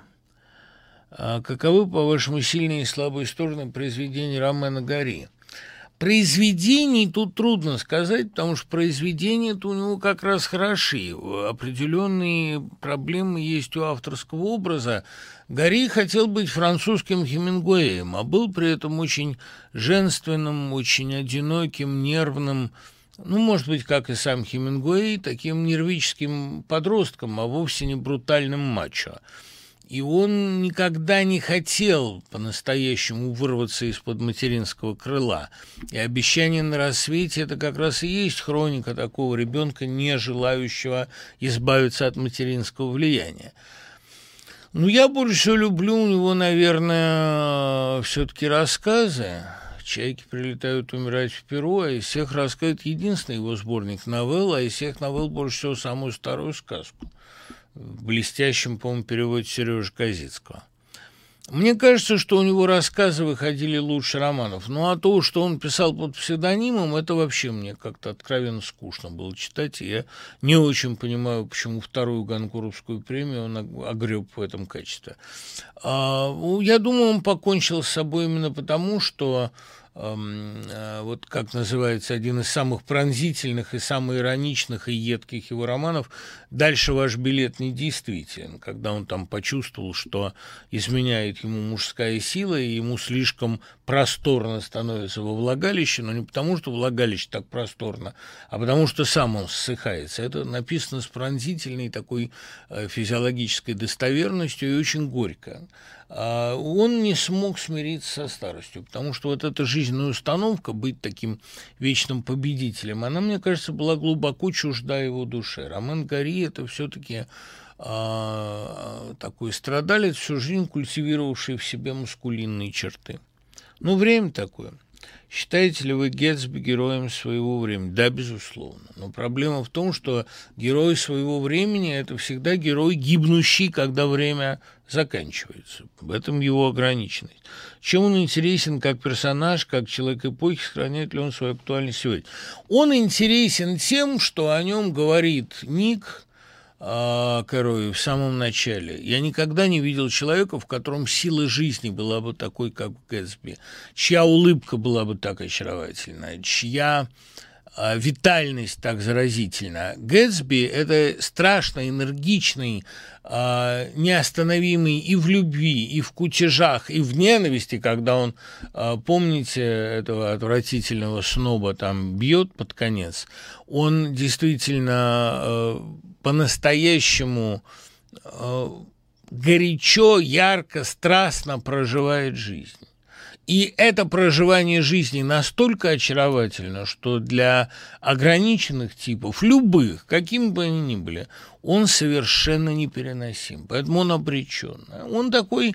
А каковы, по-вашему, сильные и слабые стороны произведения Романа Гори? Произведений тут трудно сказать, потому что произведения-то у него как раз хороши. Определенные проблемы есть у авторского образа. Гори хотел быть французским Хемингуэем, а был при этом очень женственным, очень одиноким, нервным, ну, может быть, как и сам Хемингуэй, таким нервическим подростком, а вовсе не брутальным мачо. И он никогда не хотел по-настоящему вырваться из-под материнского крыла. И обещание на рассвете – это как раз и есть хроника такого ребенка, не желающего избавиться от материнского влияния. Ну, я больше люблю у него, наверное, все-таки рассказы. «Чайки прилетают умирать в Перу», а из всех рассказов единственный его сборник новелл, а из всех новелл больше всего самую старую сказку – в блестящем, по-моему, переводе Сережи Казицкого. Мне кажется, что у него рассказы выходили лучше романов. Ну, а то, что он писал под псевдонимом, это вообще мне как-то откровенно скучно было читать. И я не очень понимаю, почему вторую Ганкуровскую премию он огреб в этом качестве. А, я думаю, он покончил с собой именно потому, что вот как называется один из самых пронзительных и самых ироничных и едких его романов «Дальше ваш билет не действителен», когда он там почувствовал, что изменяет ему мужская сила, и ему слишком просторно становится во влагалище, но не потому, что влагалище так просторно, а потому что сам он ссыхается. Это написано с пронзительной такой э, физиологической достоверностью и очень горько. А он не смог смириться со старостью, потому что вот эта жизненная установка быть таким вечным победителем, она, мне кажется, была глубоко чужда его душе. Роман Гори – это все-таки э, такой страдалец, всю жизнь культивировавший в себе маскулинные черты. Ну, время такое. Считаете ли вы Гетсби героем своего времени? Да, безусловно. Но проблема в том, что герой своего времени – это всегда герой, гибнущий, когда время заканчивается. В этом его ограниченность. Чем он интересен как персонаж, как человек эпохи, сохраняет ли он свою актуальность сегодня? Он интересен тем, что о нем говорит Ник, э, в самом начале. Я никогда не видел человека, в котором сила жизни была бы такой, как Гэтсби, чья улыбка была бы так очаровательна, чья витальность так заразительна. Гэтсби – это страшно энергичный, э, неостановимый и в любви, и в кутежах, и в ненависти, когда он, э, помните, этого отвратительного сноба там бьет под конец, он действительно по-настоящему горячо, ярко, страстно проживает жизнь. И это проживание жизни настолько очаровательно, что для ограниченных типов, любых, каким бы они ни были, он совершенно непереносим. Поэтому он обречен. Он такой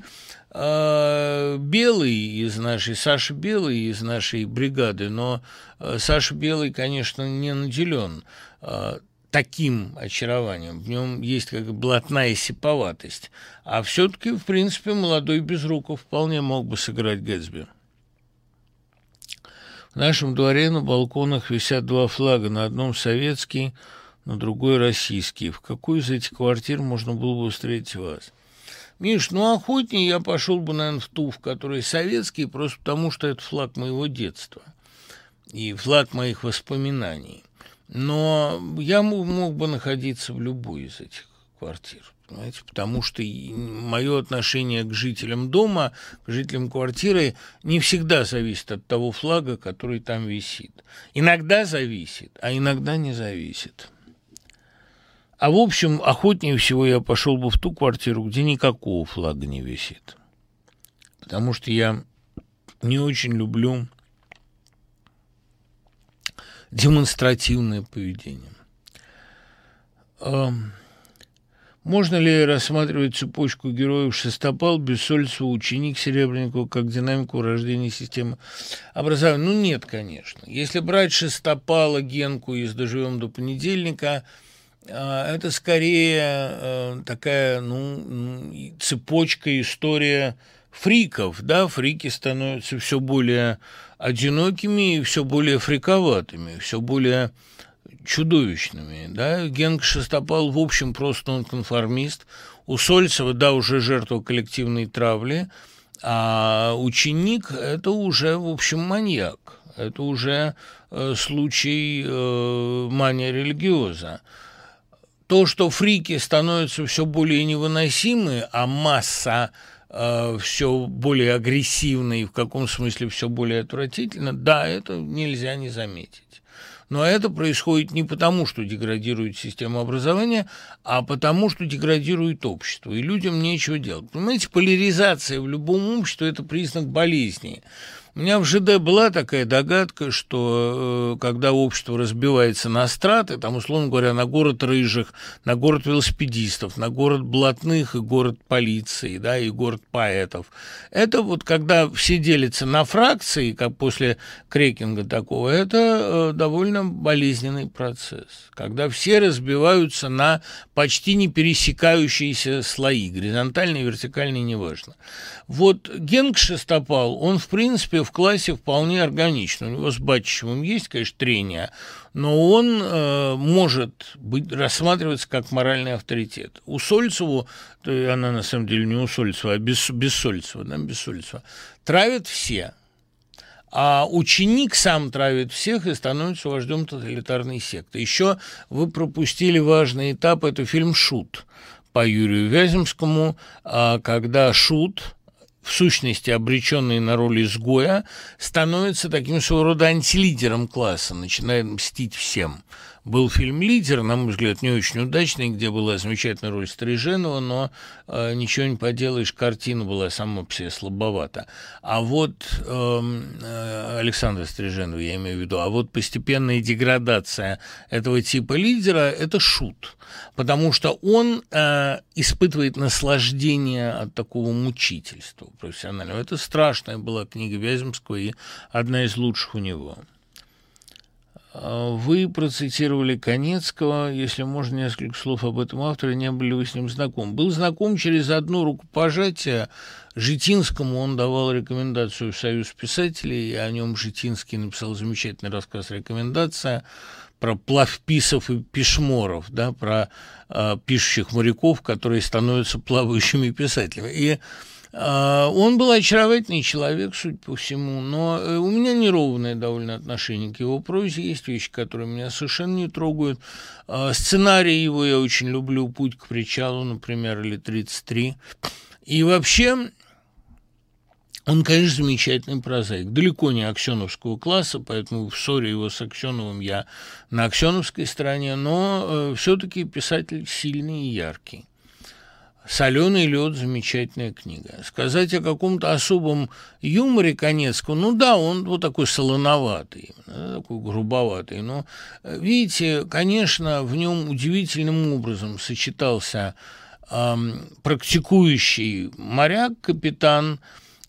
э, белый из нашей, Саша Белый из нашей бригады, но э, Саша Белый, конечно, не наделен э, таким очарованием. В нем есть как блатная сиповатость. А все-таки, в принципе, молодой Безруков вполне мог бы сыграть Гэтсби. В нашем дворе на балконах висят два флага. На одном советский, на другой российский. В какую из этих квартир можно было бы встретить вас? Миш, ну охотнее я пошел бы, наверное, в ту, в которой советский, просто потому что это флаг моего детства и флаг моих воспоминаний. Но я мог бы находиться в любой из этих квартир. Понимаете? Потому что мое отношение к жителям дома, к жителям квартиры не всегда зависит от того флага, который там висит. Иногда зависит, а иногда не зависит. А в общем, охотнее всего я пошел бы в ту квартиру, где никакого флага не висит. Потому что я не очень люблю демонстративное поведение. Можно ли рассматривать цепочку героев Шестопал, Бессольцева, ученик Серебренникова как динамику рождения системы образования? Ну, нет, конечно. Если брать Шестопала, Генку из «Доживем до понедельника», а, это скорее э, такая ну, цепочка, история фриков, да, фрики становятся все более одинокими и все более фриковатыми, все более чудовищными, да, Генк Шестопал, в общем, просто он конформист, у Сольцева, да, уже жертва коллективной травли, а ученик – это уже, в общем, маньяк, это уже э, случай э, мания религиоза. То, что фрики становятся все более невыносимы, а масса э, все более агрессивно и в каком смысле все более отвратительно, да, это нельзя не заметить. Но это происходит не потому, что деградирует система образования, а потому, что деградирует общество, и людям нечего делать. Понимаете, поляризация в любом обществе – это признак болезни. У меня в ЖД была такая догадка, что э, когда общество разбивается на страты, там, условно говоря, на город рыжих, на город велосипедистов, на город блатных и город полиции, да, и город поэтов, это вот когда все делятся на фракции, как после крекинга такого, это э, довольно болезненный процесс, когда все разбиваются на почти не пересекающиеся слои, горизонтальные, вертикальные, неважно. Вот Генк Шестопал, он, в принципе, в классе вполне органично. У него с Батчевым есть, конечно, трение, но он э, может быть, рассматриваться как моральный авторитет. У Сольцеву, то она на самом деле не у Сольцева, а без, без Сольцева, да, без Сольцева, травят все. А ученик сам травит всех и становится вождем тоталитарной секты. Еще вы пропустили важный этап, это фильм «Шут» по Юрию Вяземскому, а когда Шут, в сущности обреченный на роль изгоя, становится таким своего рода антилидером класса, начинает мстить всем. Был фильм «Лидер», на мой взгляд, не очень удачный, где была замечательная роль Стриженова, но э, ничего не поделаешь, картина была сама по себе слабовата. А вот эм, э, Александра Стриженова, я имею в виду, а вот постепенная деградация этого типа лидера – это шут, потому что он э, испытывает наслаждение от такого мучительства профессионального. Это страшная была книга Вяземского и одна из лучших у него. Вы процитировали Конецкого. Если можно, несколько слов об этом авторе. Не были вы с ним знакомы? Был знаком через одно рукопожатие. Житинскому он давал рекомендацию в Союз писателей, и о нем Житинский написал замечательный рассказ «Рекомендация» про плавписов и пешморов, да, про э, пишущих моряков, которые становятся плавающими писателями. И он был очаровательный человек, судя по всему, но э, у меня неровное довольно отношение к его прозе. Есть вещи, которые меня совершенно не трогают. А, сценарий его я очень люблю, «Путь к причалу», например, или «33». И вообще, он, конечно, замечательный прозаик. Далеко не аксеновского класса, поэтому в ссоре его с Аксеновым я на аксеновской стороне, но э, все-таки писатель сильный и яркий. «Соленый лед» – замечательная книга. Сказать о каком-то особом юморе Конецкого, ну да, он вот такой солоноватый, такой грубоватый, но, видите, конечно, в нем удивительным образом сочетался э, практикующий моряк, капитан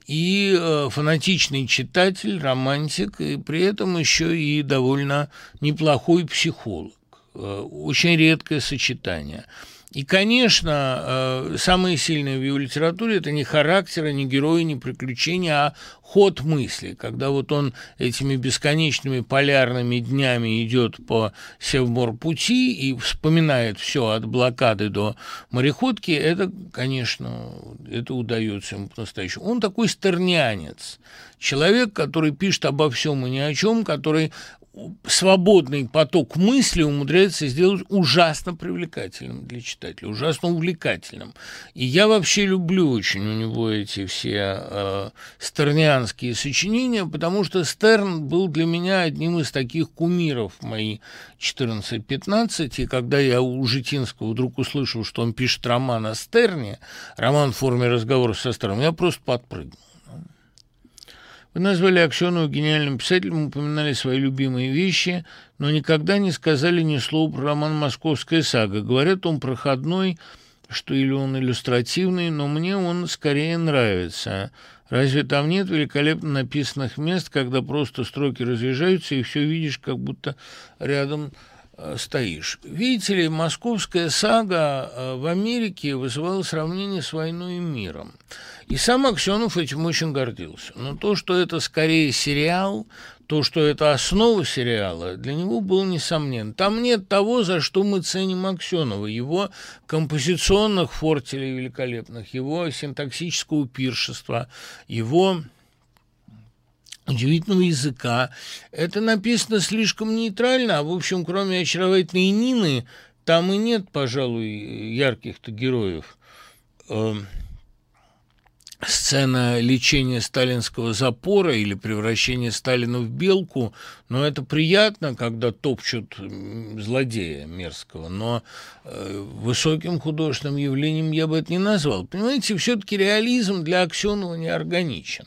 и э, фанатичный читатель, романтик, и при этом еще и довольно неплохой психолог. Э, очень редкое сочетание – и, конечно, э, самое сильное в его литературе – это не характер, не герои, не приключения, а ход мысли, когда вот он этими бесконечными полярными днями идет по Севмор-пути и вспоминает все от блокады до мореходки, это, конечно, это удается ему по-настоящему. Он такой стернянец, человек, который пишет обо всем и ни о чем, который свободный поток мысли умудряется сделать ужасно привлекательным для читателя, ужасно увлекательным. И я вообще люблю очень у него эти все э, стернианские сочинения, потому что Стерн был для меня одним из таких кумиров мои 14-15, и когда я у Житинского вдруг услышал, что он пишет роман о Стерне, роман в форме разговора со Стерном, я просто подпрыгнул. Вы назвали Аксенову гениальным писателем, упоминали свои любимые вещи, но никогда не сказали ни слова про роман «Московская сага». Говорят, он проходной, что или он иллюстративный, но мне он скорее нравится. Разве там нет великолепно написанных мест, когда просто строки разъезжаются, и все видишь, как будто рядом стоишь. Видите ли, московская сага э, в Америке вызывала сравнение с «Войной и миром». И сам Аксенов этим очень гордился. Но то, что это скорее сериал, то, что это основа сериала, для него было несомненно. Там нет того, за что мы ценим Аксенова, его композиционных фортелей великолепных, его синтаксического пиршества, его удивительного языка. Это написано слишком нейтрально, а, в общем, кроме очаровательной Нины, там и нет, пожалуй, ярких-то героев. Эм, сцена лечения сталинского запора или превращения Сталина в белку, но это приятно, когда топчут злодея мерзкого, но э, высоким художественным явлением я бы это не назвал. Понимаете, все-таки реализм для Аксенова не органичен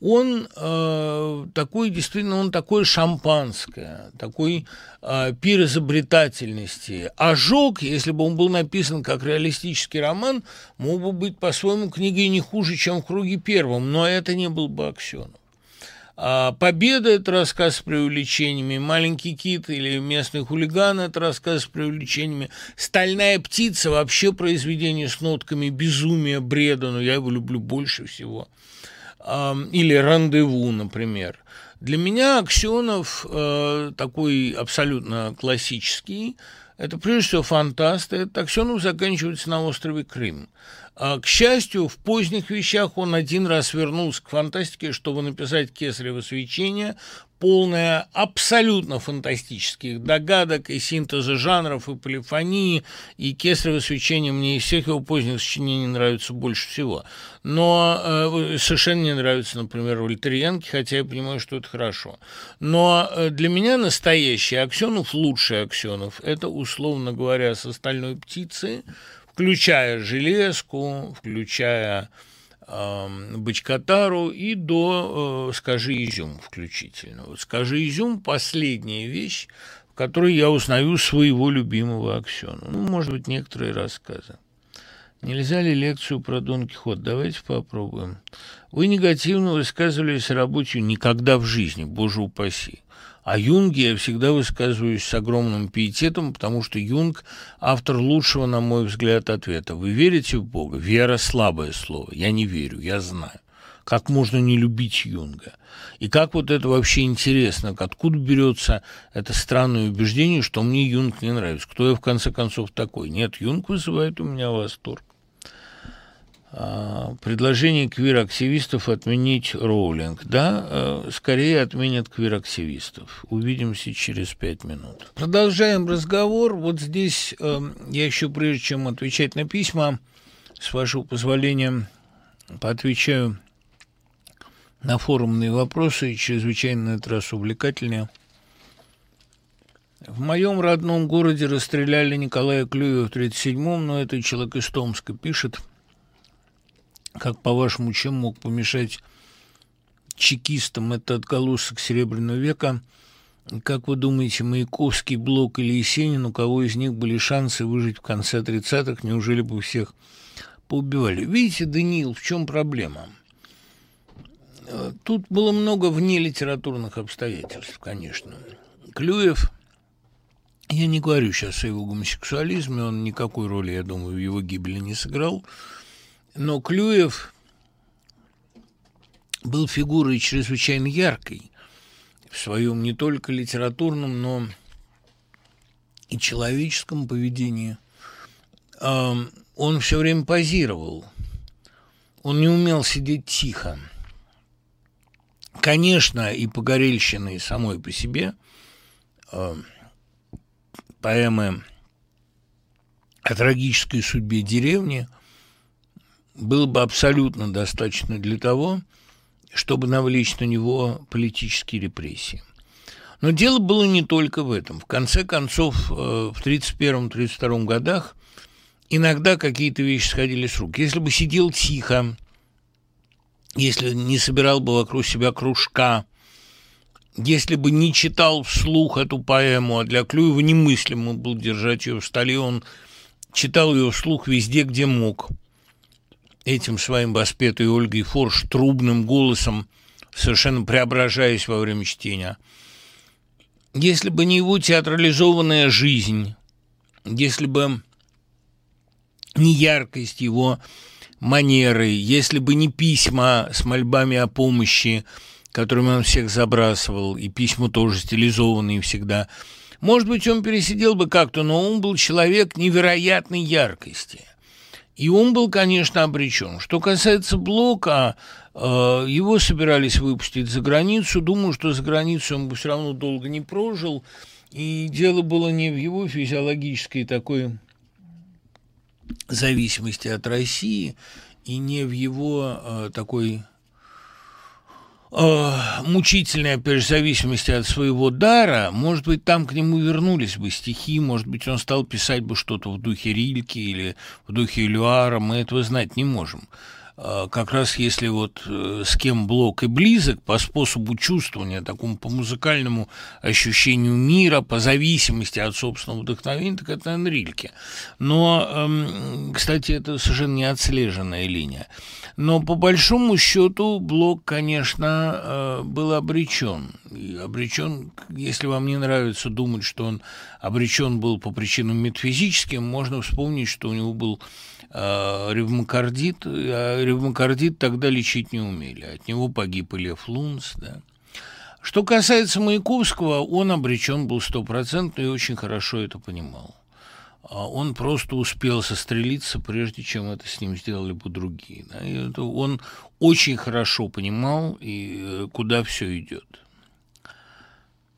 он э, такой, действительно, он такое шампанское, такой э, пир изобретательности. Ожог, если бы он был написан как реалистический роман, мог бы быть по-своему книгой не хуже, чем в круге первом, но это не был бы Аксенов. А «Победа» – это рассказ с преувеличениями, «Маленький кит» или «Местный хулиган» – это рассказ с преувеличениями, «Стальная птица» – вообще произведение с нотками безумия, бреда, но я его люблю больше всего – или «Рандеву», например. Для меня Аксенов э, такой абсолютно классический. Это прежде всего фантаст. Этот Аксенов заканчивается на острове Крым. А, к счастью, в поздних вещах он один раз вернулся к фантастике, чтобы написать «Кесарево свечение», полное абсолютно фантастических догадок и синтеза жанров, и полифонии, и кесарево свечение мне из всех его поздних сочинений нравится больше всего. Но э, совершенно не нравится, например, Вольтерьянки, хотя я понимаю, что это хорошо. Но э, для меня настоящий Аксенов, лучший Аксенов, это, условно говоря, с остальной птицы, включая железку, включая Бочкотару и до э, «Скажи изюм» включительно. Вот «Скажи изюм» – последняя вещь, в которой я узнаю своего любимого Аксена. Ну, может быть, некоторые рассказы. Нельзя ли лекцию про Дон Кихот? Давайте попробуем. Вы негативно высказывались работе «Никогда в жизни», боже упаси. О Юнге я всегда высказываюсь с огромным пиететом, потому что Юнг – автор лучшего, на мой взгляд, ответа. Вы верите в Бога? Вера – слабое слово. Я не верю, я знаю. Как можно не любить Юнга? И как вот это вообще интересно, откуда берется это странное убеждение, что мне Юнг не нравится? Кто я, в конце концов, такой? Нет, Юнг вызывает у меня восторг. А, предложение квир-активистов отменить роулинг. Да, э, скорее отменят квир-активистов. Увидимся через пять минут. Продолжаем разговор. Вот здесь эм, я еще, прежде чем отвечать на письма, с вашего позволения, поотвечаю на форумные вопросы, чрезвычайно на этот раз увлекательнее. В моем родном городе расстреляли Николая Клюева в 1937-м, но это человек из Томска пишет – как, по-вашему, чем мог помешать чекистам этот отголосок Серебряного века? Как вы думаете, Маяковский, Блок или Есенин, у кого из них были шансы выжить в конце 30-х, неужели бы всех поубивали? Видите, Даниил, в чем проблема? Тут было много вне литературных обстоятельств, конечно. Клюев, я не говорю сейчас о его гомосексуализме, он никакой роли, я думаю, в его гибели не сыграл – но Клюев был фигурой чрезвычайно яркой в своем не только литературном, но и человеческом поведении. Он все время позировал. Он не умел сидеть тихо. Конечно, и погорельщины самой по себе поэмы о трагической судьбе деревни – было бы абсолютно достаточно для того, чтобы навлечь на него политические репрессии. Но дело было не только в этом. В конце концов, э, в 1931-1932 годах иногда какие-то вещи сходили с рук. Если бы сидел тихо, если не собирал бы вокруг себя кружка, если бы не читал вслух эту поэму, а для Клюева немыслимо был держать ее в столе, он читал ее вслух везде, где мог – этим своим воспетой Ольгой Форш трубным голосом, совершенно преображаясь во время чтения. Если бы не его театрализованная жизнь, если бы не яркость его манеры, если бы не письма с мольбами о помощи, которыми он всех забрасывал, и письма тоже стилизованные всегда, может быть, он пересидел бы как-то, но он был человек невероятной яркости. И он был, конечно, обречен. Что касается Блока, э, его собирались выпустить за границу. Думаю, что за границу он бы все равно долго не прожил. И дело было не в его физиологической такой зависимости от России и не в его э, такой э, же, зависимости от своего дара, может быть, там к нему вернулись бы стихи, может быть, он стал писать бы что-то в духе Рильки или в духе Элюара, мы этого знать не можем. А, как раз если вот э, с кем Блок и близок по способу чувствования, такому по музыкальному ощущению мира, по зависимости от собственного вдохновения, так это Энрильке. Но, эм, кстати, это совершенно не отслеженная линия. Но по большому счету Блок, конечно, э, был обречен. И обречен, если вам не нравится думать, что он обречен был по причинам метафизическим, можно вспомнить, что у него был э, ревмокардит, а ревмокардит тогда лечить не умели. От него погиб Лев Лунц, да. Что касается Маяковского, он обречен был стопроцентно и очень хорошо это понимал. а он просто успел сострелиться, прежде чем это с ним сделали бы другие. Да? И это он очень хорошо понимал, и э, куда все идет.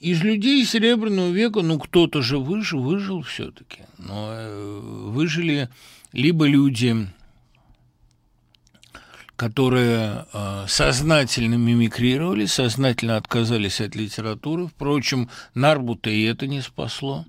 Из людей Серебряного века, ну, кто-то же выжил, выжил все-таки. Но э, выжили либо люди, которые э, сознательно мимикрировали, сознательно отказались от литературы. Впрочем, Нарбута и это не спасло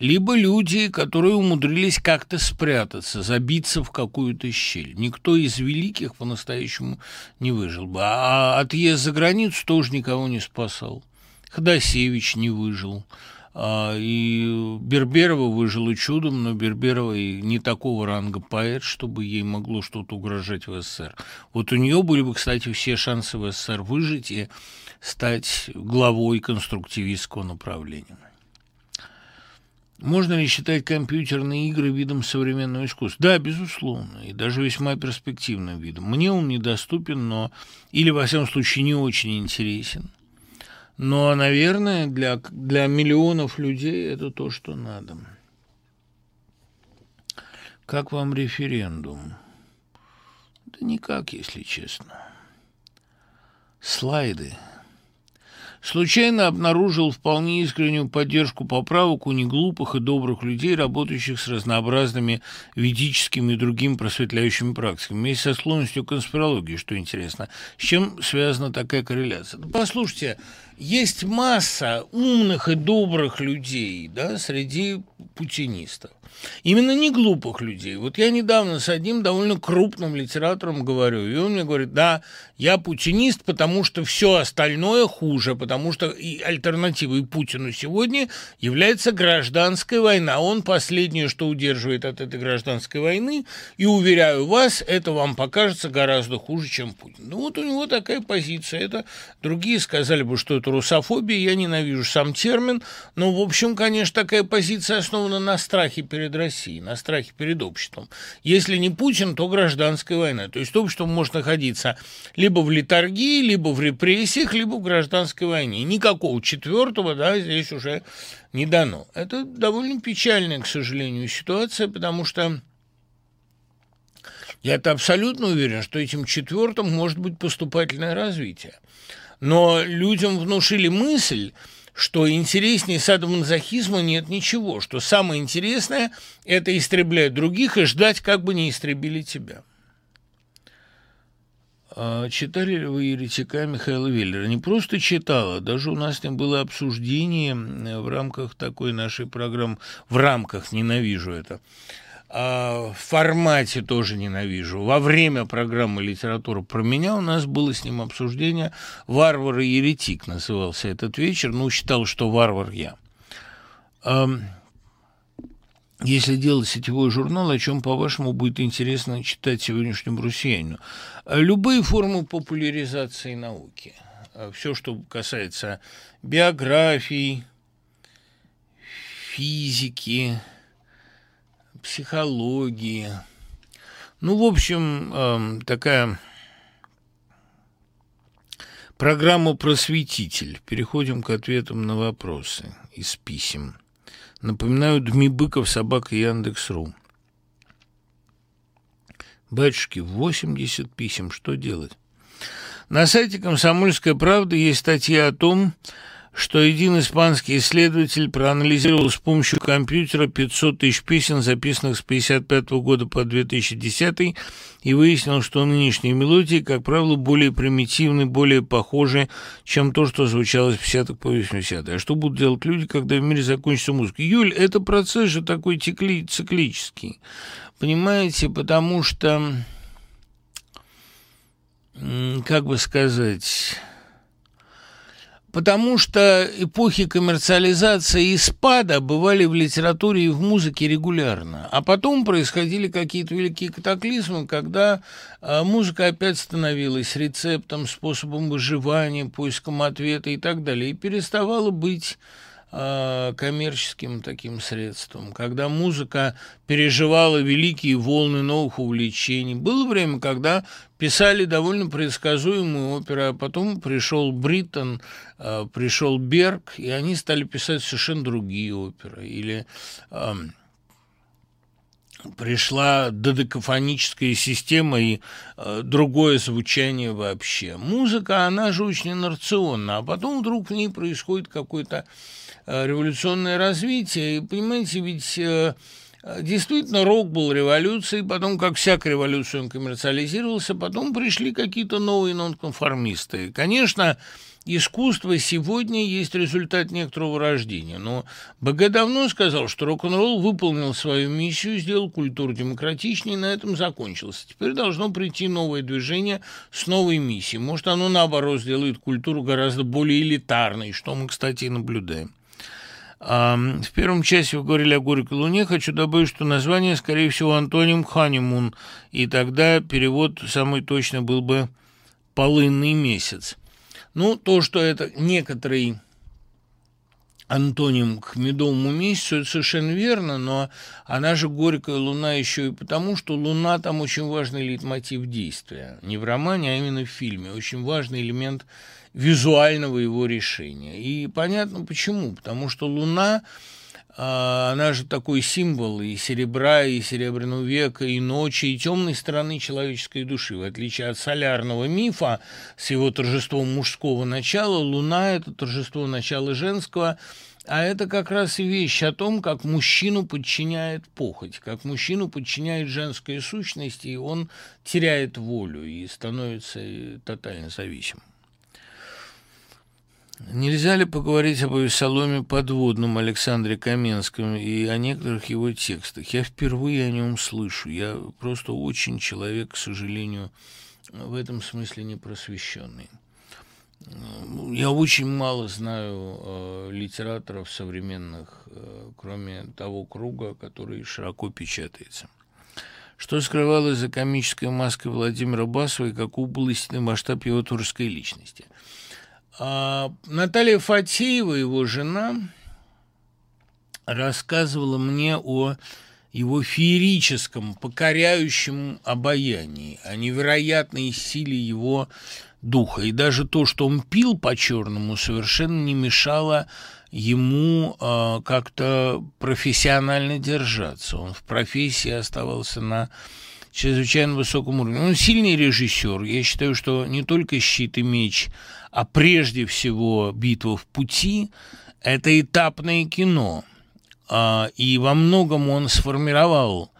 либо люди, которые умудрились как-то спрятаться, забиться в какую-то щель. Никто из великих по-настоящему не выжил бы. А отъезд за границу тоже никого не спасал. Ходосевич не выжил. А, и Берберова выжила чудом, но Берберова не такого ранга поэт, чтобы ей могло что-то угрожать в СССР. Вот у нее были бы, кстати, все шансы в СССР выжить и стать главой конструктивистского направления. Можно ли считать компьютерные игры видом современного искусства? Да, безусловно, и даже весьма перспективным видом. Мне он недоступен, но или, во всяком случае, не очень интересен. Но, наверное, для, для миллионов людей это то, что надо. Как вам референдум? Да никак, если честно. Слайды – случайно обнаружил вполне искреннюю поддержку поправок у неглупых и добрых людей, работающих с разнообразными ведическими и другими просветляющими практиками, вместе со склонностью к конспирологии, что интересно. С чем связана такая корреляция? Послушайте, есть масса умных и добрых людей да, среди путинистов. Именно не глупых людей. Вот я недавно с одним довольно крупным литератором говорю, и он мне говорит, да, я путинист, потому что все остальное хуже, потому что и альтернативой Путину сегодня является гражданская война. Он последнее, что удерживает от этой гражданской войны, и, уверяю вас, это вам покажется гораздо хуже, чем Путин. Ну вот у него такая позиция. Это другие сказали бы, что это русофобия, я ненавижу сам термин, но, в общем, конечно, такая позиция основана на страхе перед перед Россией, на страхе перед обществом. Если не Путин, то гражданская война. То есть общество может находиться либо в литургии, либо в репрессиях, либо в гражданской войне. Никакого четвертого да, здесь уже не дано. Это довольно печальная, к сожалению, ситуация, потому что я-то абсолютно уверен, что этим четвертым может быть поступательное развитие. Но людям внушили мысль, что интереснее садомазохизма нет ничего, что самое интересное – это истреблять других и ждать, как бы не истребили тебя. А читали ли вы еретика Михаила Веллера? Не просто читала, даже у нас с ним было обсуждение в рамках такой нашей программы, в рамках, ненавижу это, в формате тоже ненавижу. Во время программы «Литература про меня» у нас было с ним обсуждение «Варвар и еретик» назывался этот вечер. Ну, считал, что варвар я. Если делать сетевой журнал, о чем, по-вашему, будет интересно читать сегодняшнему россиянину? Любые формы популяризации науки. Все, что касается биографий, физики, психологии. Ну, в общем, э, такая программа «Просветитель». Переходим к ответам на вопросы из писем. Напоминаю, Дми Быков, собака Яндекс.ру. Батюшки, 80 писем, что делать? На сайте «Комсомольская правда» есть статья о том, что один испанский исследователь проанализировал с помощью компьютера 500 тысяч песен, записанных с 1955 года по 2010, и выяснил, что нынешние мелодии, как правило, более примитивны, более похожи, чем то, что звучало с 50-х по 80-е. А что будут делать люди, когда в мире закончится музыка? Юль, это процесс же такой текли, циклический. Понимаете, потому что, как бы сказать потому что эпохи коммерциализации и спада бывали в литературе и в музыке регулярно. А потом происходили какие-то великие катаклизмы, когда а, музыка опять становилась рецептом, способом выживания, поиском ответа и так далее, и переставала быть а, коммерческим таким средством, когда музыка переживала великие волны новых увлечений. Было время, когда писали довольно предсказуемые оперы, а потом пришел Бриттон, а, пришел Берг, и они стали писать совершенно другие оперы. Или пришла додекафоническая система и э, другое звучание вообще. Музыка, она же очень инерционна, а потом вдруг в ней происходит какое-то э, революционное развитие. И, понимаете, ведь... Э, Действительно, рок был революцией, потом, как всякая революция, он коммерциализировался, потом пришли какие-то новые нонконформисты. Конечно, искусство сегодня есть результат некоторого рождения. Но БГ давно сказал, что рок-н-ролл выполнил свою миссию, сделал культуру демократичнее, и на этом закончился. Теперь должно прийти новое движение с новой миссией. Может, оно, наоборот, сделает культуру гораздо более элитарной, что мы, кстати, и наблюдаем. В первом части вы говорили о Горькой Луне. Хочу добавить, что название, скорее всего, антоним «ханимун», и тогда перевод самый точный был бы «полынный месяц». Ну, то, что это некоторый антоним к медовому месяцу, это совершенно верно, но она же горькая луна еще и потому, что луна там очень важный лейтмотив действия. Не в романе, а именно в фильме. Очень важный элемент визуального его решения. И понятно почему. Потому что луна а, она же такой символ и серебра, и серебряного века, и ночи, и темной стороны человеческой души. В отличие от солярного мифа с его торжеством мужского начала, Луна – это торжество начала женского, а это как раз и вещь о том, как мужчину подчиняет похоть, как мужчину подчиняет женская сущность, и он теряет волю и становится тотально зависимым. Нельзя ли поговорить об Авесоломе подводном Александре Каменском и о некоторых его текстах? Я впервые о нем слышу. Я просто очень человек, к сожалению, в этом смысле не просвещенный. Я очень мало знаю э, литераторов современных, э, кроме того круга, который широко печатается. Что скрывалось за комической маской Владимира Басова и каков был истинный масштаб его творческой личности – а, Наталья Фатеева, его жена, рассказывала мне о его феерическом, покоряющем обаянии, о невероятной силе его духа. И даже то, что он пил по-черному, совершенно не мешало ему э, как-то профессионально держаться. Он в профессии оставался на чрезвычайно высоком уровне. Он сильный режиссер. Я считаю, что не только «Щит и меч», а прежде всего «Битва в пути» — это этапное кино. А, и во многом он сформировал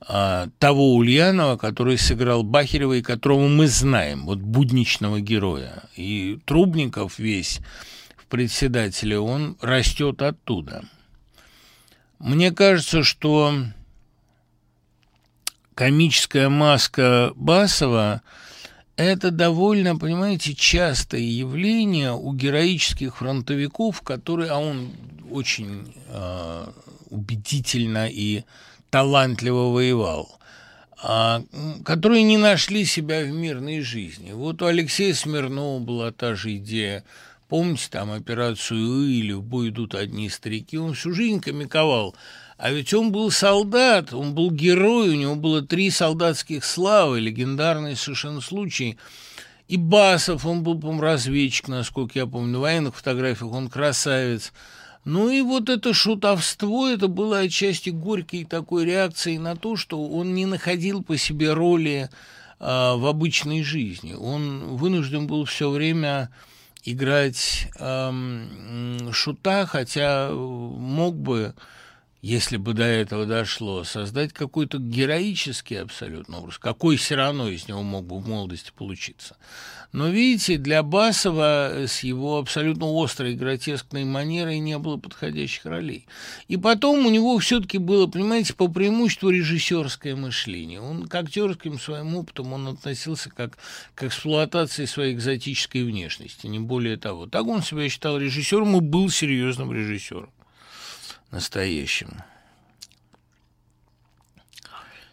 а, того Ульянова, который сыграл Бахерева и которого мы знаем, вот будничного героя. И Трубников весь в председателе, он растет оттуда. Мне кажется, что комическая маска Басова – это довольно, понимаете, частое явление у героических фронтовиков, которые, а он очень э, убедительно и талантливо воевал, а, которые не нашли себя в мирной жизни. Вот у Алексея Смирнова была та же идея. Помните там операцию или в бой идут одни старики? Он всю жизнь комиковал – а ведь он был солдат, он был герой, у него было три солдатских славы, легендарный совершенно случай. И Басов, он был, по-моему, разведчик, насколько я помню, на военных фотографиях он красавец. Ну и вот это шутовство, это было отчасти горькой такой реакцией на то, что он не находил по себе роли э, в обычной жизни. Он вынужден был все время играть э, шута, хотя мог бы если бы до этого дошло, создать какой-то героический абсолютно образ, какой все из него мог бы в молодости получиться. Но, видите, для Басова с его абсолютно острой гротескной манерой не было подходящих ролей. И потом у него все-таки было, понимаете, по преимуществу режиссерское мышление. Он к актерским своим опытом он относился как к эксплуатации своей экзотической внешности, не более того. Так он себя считал режиссером и был серьезным режиссером настоящим.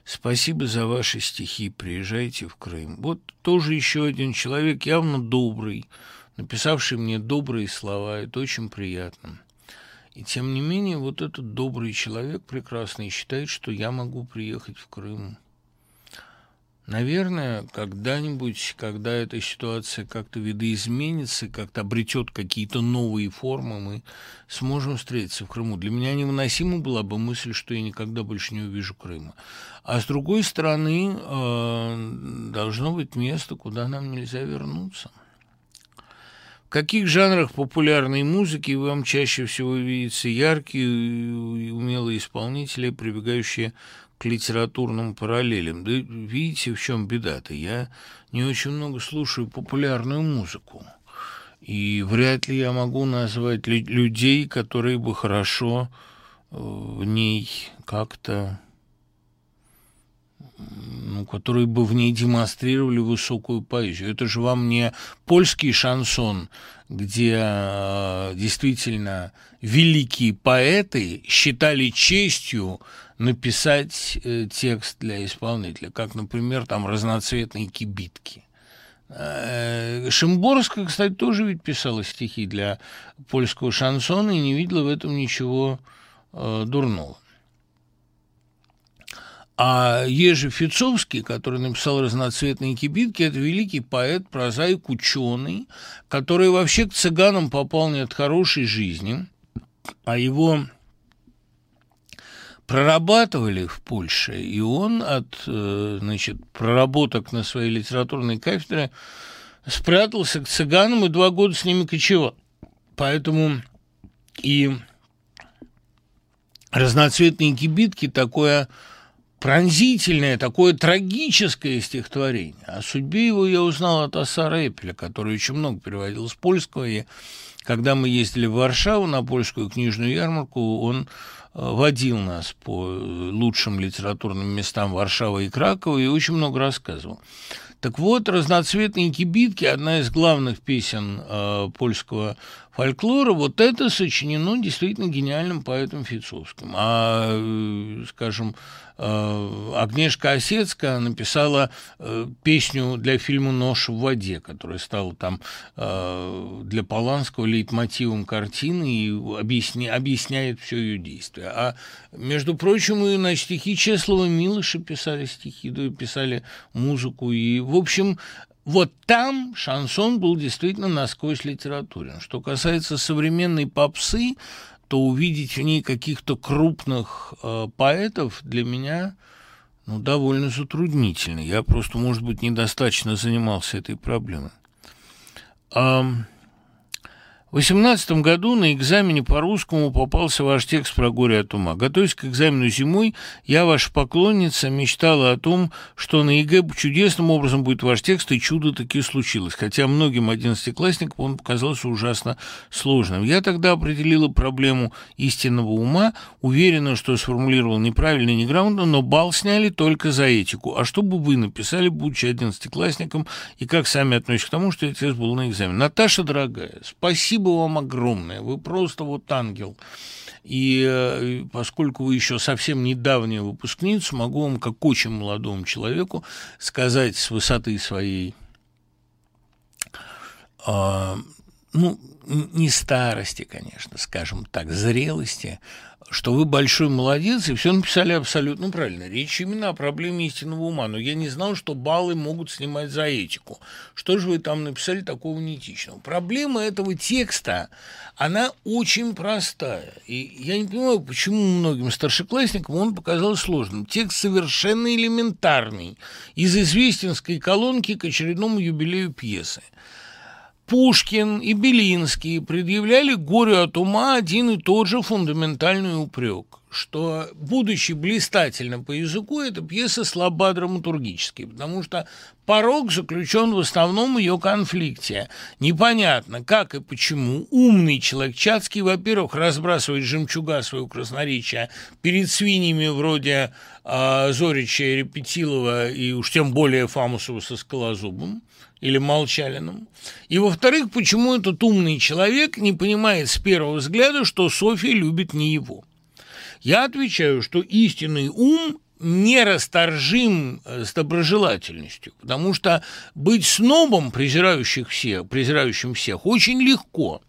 Спасибо за ваши стихи. Приезжайте в Крым. Вот тоже еще один человек, явно добрый, написавший мне добрые слова. Это очень приятно. И тем не менее, вот этот добрый человек прекрасный считает, что я могу приехать в Крым. Наверное, когда-нибудь, когда эта ситуация как-то видоизменится, как-то обретет какие-то новые формы, мы сможем встретиться в Крыму. Для меня невыносима была бы мысль, что я никогда больше не увижу Крыма. А с другой стороны, э, должно быть место, куда нам нельзя вернуться. В каких жанрах популярной музыки вам чаще всего видятся яркие и умелые исполнители, прибегающие литературным параллелям. Да видите, в чем беда-то? Я не очень много слушаю популярную музыку. И вряд ли я могу назвать людей, которые бы хорошо э, в ней как-то ну, которые бы в ней демонстрировали высокую поэзию. Это же вам не польский шансон, где э, действительно великие поэты считали честью написать э, текст для исполнителя, как, например, там разноцветные кибитки. Э, Шимборская, кстати, тоже ведь писала стихи для польского шансона и не видела в этом ничего э, дурного. А Ежи Фицовский, который написал «Разноцветные кибитки», это великий поэт, прозаик, ученый, который вообще к цыганам попал не от хорошей жизни, а его прорабатывали в Польше, и он от э, значит, проработок на своей литературной кафедре спрятался к цыганам и два года с ними кочевал. Поэтому и разноцветные кибитки такое пронзительное, такое трагическое стихотворение. О судьбе его я узнал от Асара Эпеля, который очень много переводил с польского, и когда мы ездили в Варшаву на польскую книжную ярмарку, он водил нас по лучшим литературным местам Варшавы и Кракова и очень много рассказывал. Так вот, «Разноцветные кибитки» – одна из главных песен э, польского фольклора. Вот это сочинено действительно гениальным поэтом Фицовским. А, э, скажем, э, Агнешка Осецкая написала э, песню для фильма «Нож в воде», которая стала там для Поланского лейтмотивом картины и объясня, объясняет все ее действие. А, между прочим, и на стихи Чеслова Милыша писали стихи, да, писали музыку. И, в общем, вот там шансон был действительно насквозь литературен. Что касается современной попсы, то увидеть в ней каких-то крупных э, поэтов для меня ну, довольно затруднительно. Я просто, может быть, недостаточно занимался этой проблемой. В 18 году на экзамене по русскому попался ваш текст про горе от ума. Готовясь к экзамену зимой, я, ваша поклонница, мечтала о том, что на ЕГЭ чудесным образом будет ваш текст, и чудо таки случилось. Хотя многим одиннадцатиклассникам он показался ужасно сложным. Я тогда определила проблему истинного ума, уверена, что сформулировал неправильно и неграмотно, но балл сняли только за этику. А что бы вы написали, будучи одиннадцатиклассником, и как сами относитесь к тому, что этот тест был на экзамене? Наташа, дорогая, спасибо Спасибо вам огромное. Вы просто вот ангел. И э, поскольку вы еще совсем недавняя выпускница, могу вам, как очень молодому человеку, сказать с высоты своей, э, ну, не старости, конечно, скажем так, зрелости, что вы большой молодец, и все написали абсолютно правильно. Речь именно о проблеме истинного ума. Но я не знал, что баллы могут снимать за этику. Что же вы там написали такого неэтичного? Проблема этого текста, она очень простая. И я не понимаю, почему многим старшеклассникам он показался сложным. Текст совершенно элементарный. Из известенской колонки к очередному юбилею пьесы – Пушкин и Белинский предъявляли горю от ума один и тот же фундаментальный упрек, что, будучи блистательным по языку, эта пьеса слаба драматургически, потому что порог заключен в основном ее конфликте. Непонятно, как и почему умный человек Чацкий, во-первых, разбрасывает жемчуга своего красноречия перед свиньями вроде э, Зорича Репетилова и уж тем более Фамусова со Скалозубом, или Молчалиным. И, во-вторых, почему этот умный человек не понимает с первого взгляда, что Софья любит не его. Я отвечаю, что истинный ум нерасторжим э, с доброжелательностью, потому что быть снобом, презирающих всех, презирающим всех, очень легко.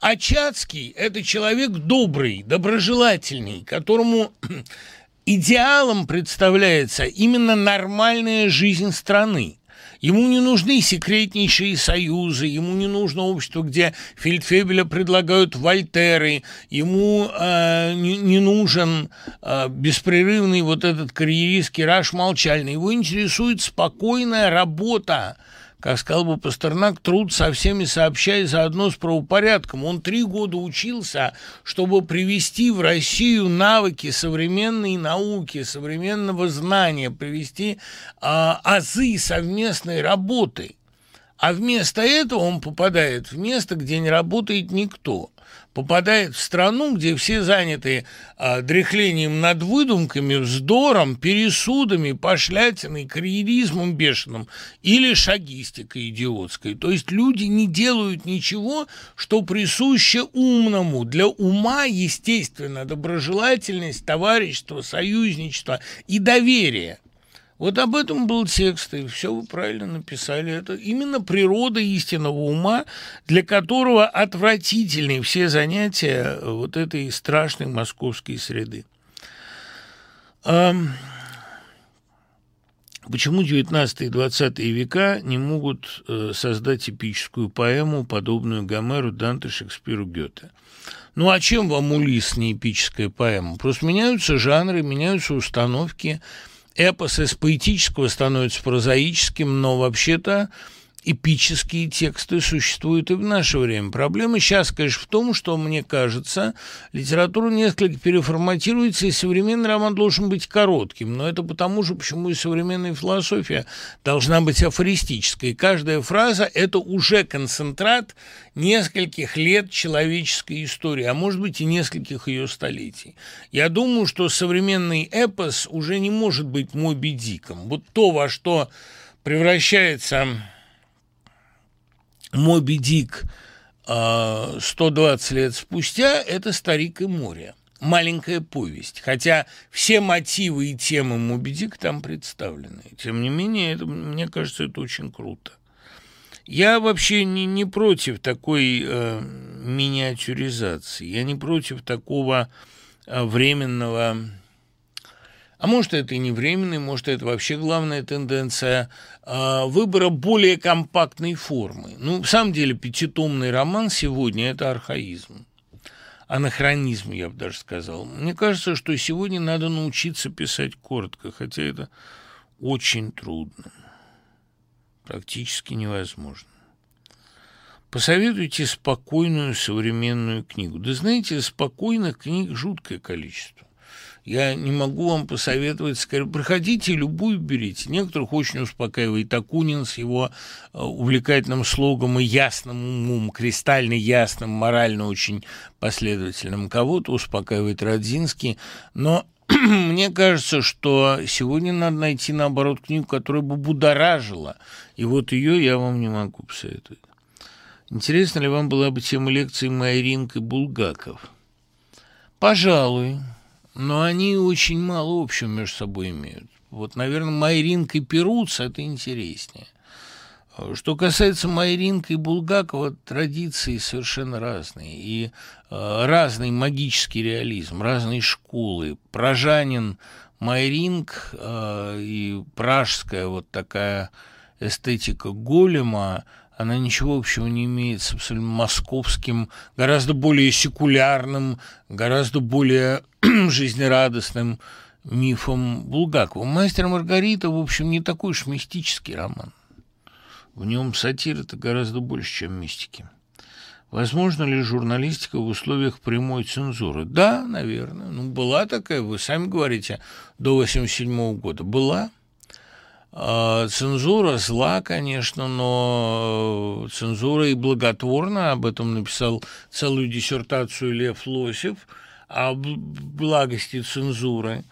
А Чацкий – это человек добрый, доброжелательный, которому идеалом представляется именно нормальная жизнь страны. Ему не нужны секретнейшие союзы, ему не нужно общество, где Фельдфебеля предлагают Вольтеры, ему э, не, не нужен э, беспрерывный вот этот карьеристский раш молчальный. Его интересует спокойная работа, как сказал бы Пастернак, труд со всеми сообщая заодно с правопорядком. Он три года учился, чтобы привести в Россию навыки современной науки, современного знания, привести а, азы совместной работы. А вместо этого он попадает в место, где не работает никто попадает в страну, где все заняты а, дряхлением над выдумками, вздором, пересудами, пошлятиной, карьеризмом бешеным или шагистикой идиотской. То есть люди не делают ничего, что присуще умному. Для ума, естественно, доброжелательность, товарищество, союзничество и доверие. Вот об этом был текст, и все вы правильно написали. Это именно природа истинного ума, для которого отвратительны все занятия вот этой страшной московской среды. Почему 19 и 20 века не могут э, создать эпическую поэму, подобную Гомеру, Данте, Шекспиру, Гёте? Ну а чем вам Улис не эпическая поэма? Просто меняются жанры, меняются установки, эпос из поэтического становится прозаическим, но вообще-то эпические тексты существуют и в наше время. Проблема сейчас, конечно, в том, что, мне кажется, литература несколько переформатируется, и современный роман должен быть коротким. Но это потому же, почему и современная философия должна быть афористической. Каждая фраза – это уже концентрат нескольких лет человеческой истории, а может быть и нескольких ее столетий. Я думаю, что современный эпос уже не может быть Моби Диком. Вот то, во что превращается Моби Дик 120 а, лет спустя – это «Старик и море». Маленькая повесть. Хотя все мотивы и темы Моби Дик там представлены. Тем не менее, это, мне кажется, это очень круто. Я вообще не, не против такой э, миниатюризации. Я не против такого э, временного а может, это и не временный, может, это вообще главная тенденция а, выбора более компактной формы. Ну, в самом деле, пятитомный роман сегодня – это архаизм. Анахронизм, я бы даже сказал. Мне кажется, что сегодня надо научиться писать коротко, хотя это очень трудно. Практически невозможно. Посоветуйте спокойную современную книгу. Да знаете, спокойных книг жуткое количество. Я не могу вам посоветовать, скорее, проходите, любую берите. Некоторых очень успокаивает Акунин с его э, увлекательным слогом и ясным умом, кристально ясным, морально очень последовательным. Кого-то успокаивает Родзинский, но мне кажется, что сегодня надо найти, наоборот, книгу, которая бы будоражила. И вот ее я вам не могу посоветовать. Интересно ли вам была бы тема лекции Майринг и Булгаков? Пожалуй но они очень мало общего между собой имеют. Вот, наверное, Майринка и Перуц – это интереснее. Что касается Майринка и Булгакова, традиции совершенно разные. И э, разный магический реализм, разные школы. Пражанин, Майринг э, и пражская вот такая эстетика голема – она ничего общего не имеет с абсолютно московским, гораздо более секулярным, гораздо более жизнерадостным мифом Булгакова. «Мастер Маргарита», в общем, не такой уж мистический роман. В нем сатиры-то гораздо больше, чем мистики. Возможно ли журналистика в условиях прямой цензуры? Да, наверное. Ну, была такая, вы сами говорите, до 87 года. Была. А, цензура зла, конечно, но цензура и благотворна. Об этом написал целую диссертацию Лев Лосев о благости цензуры.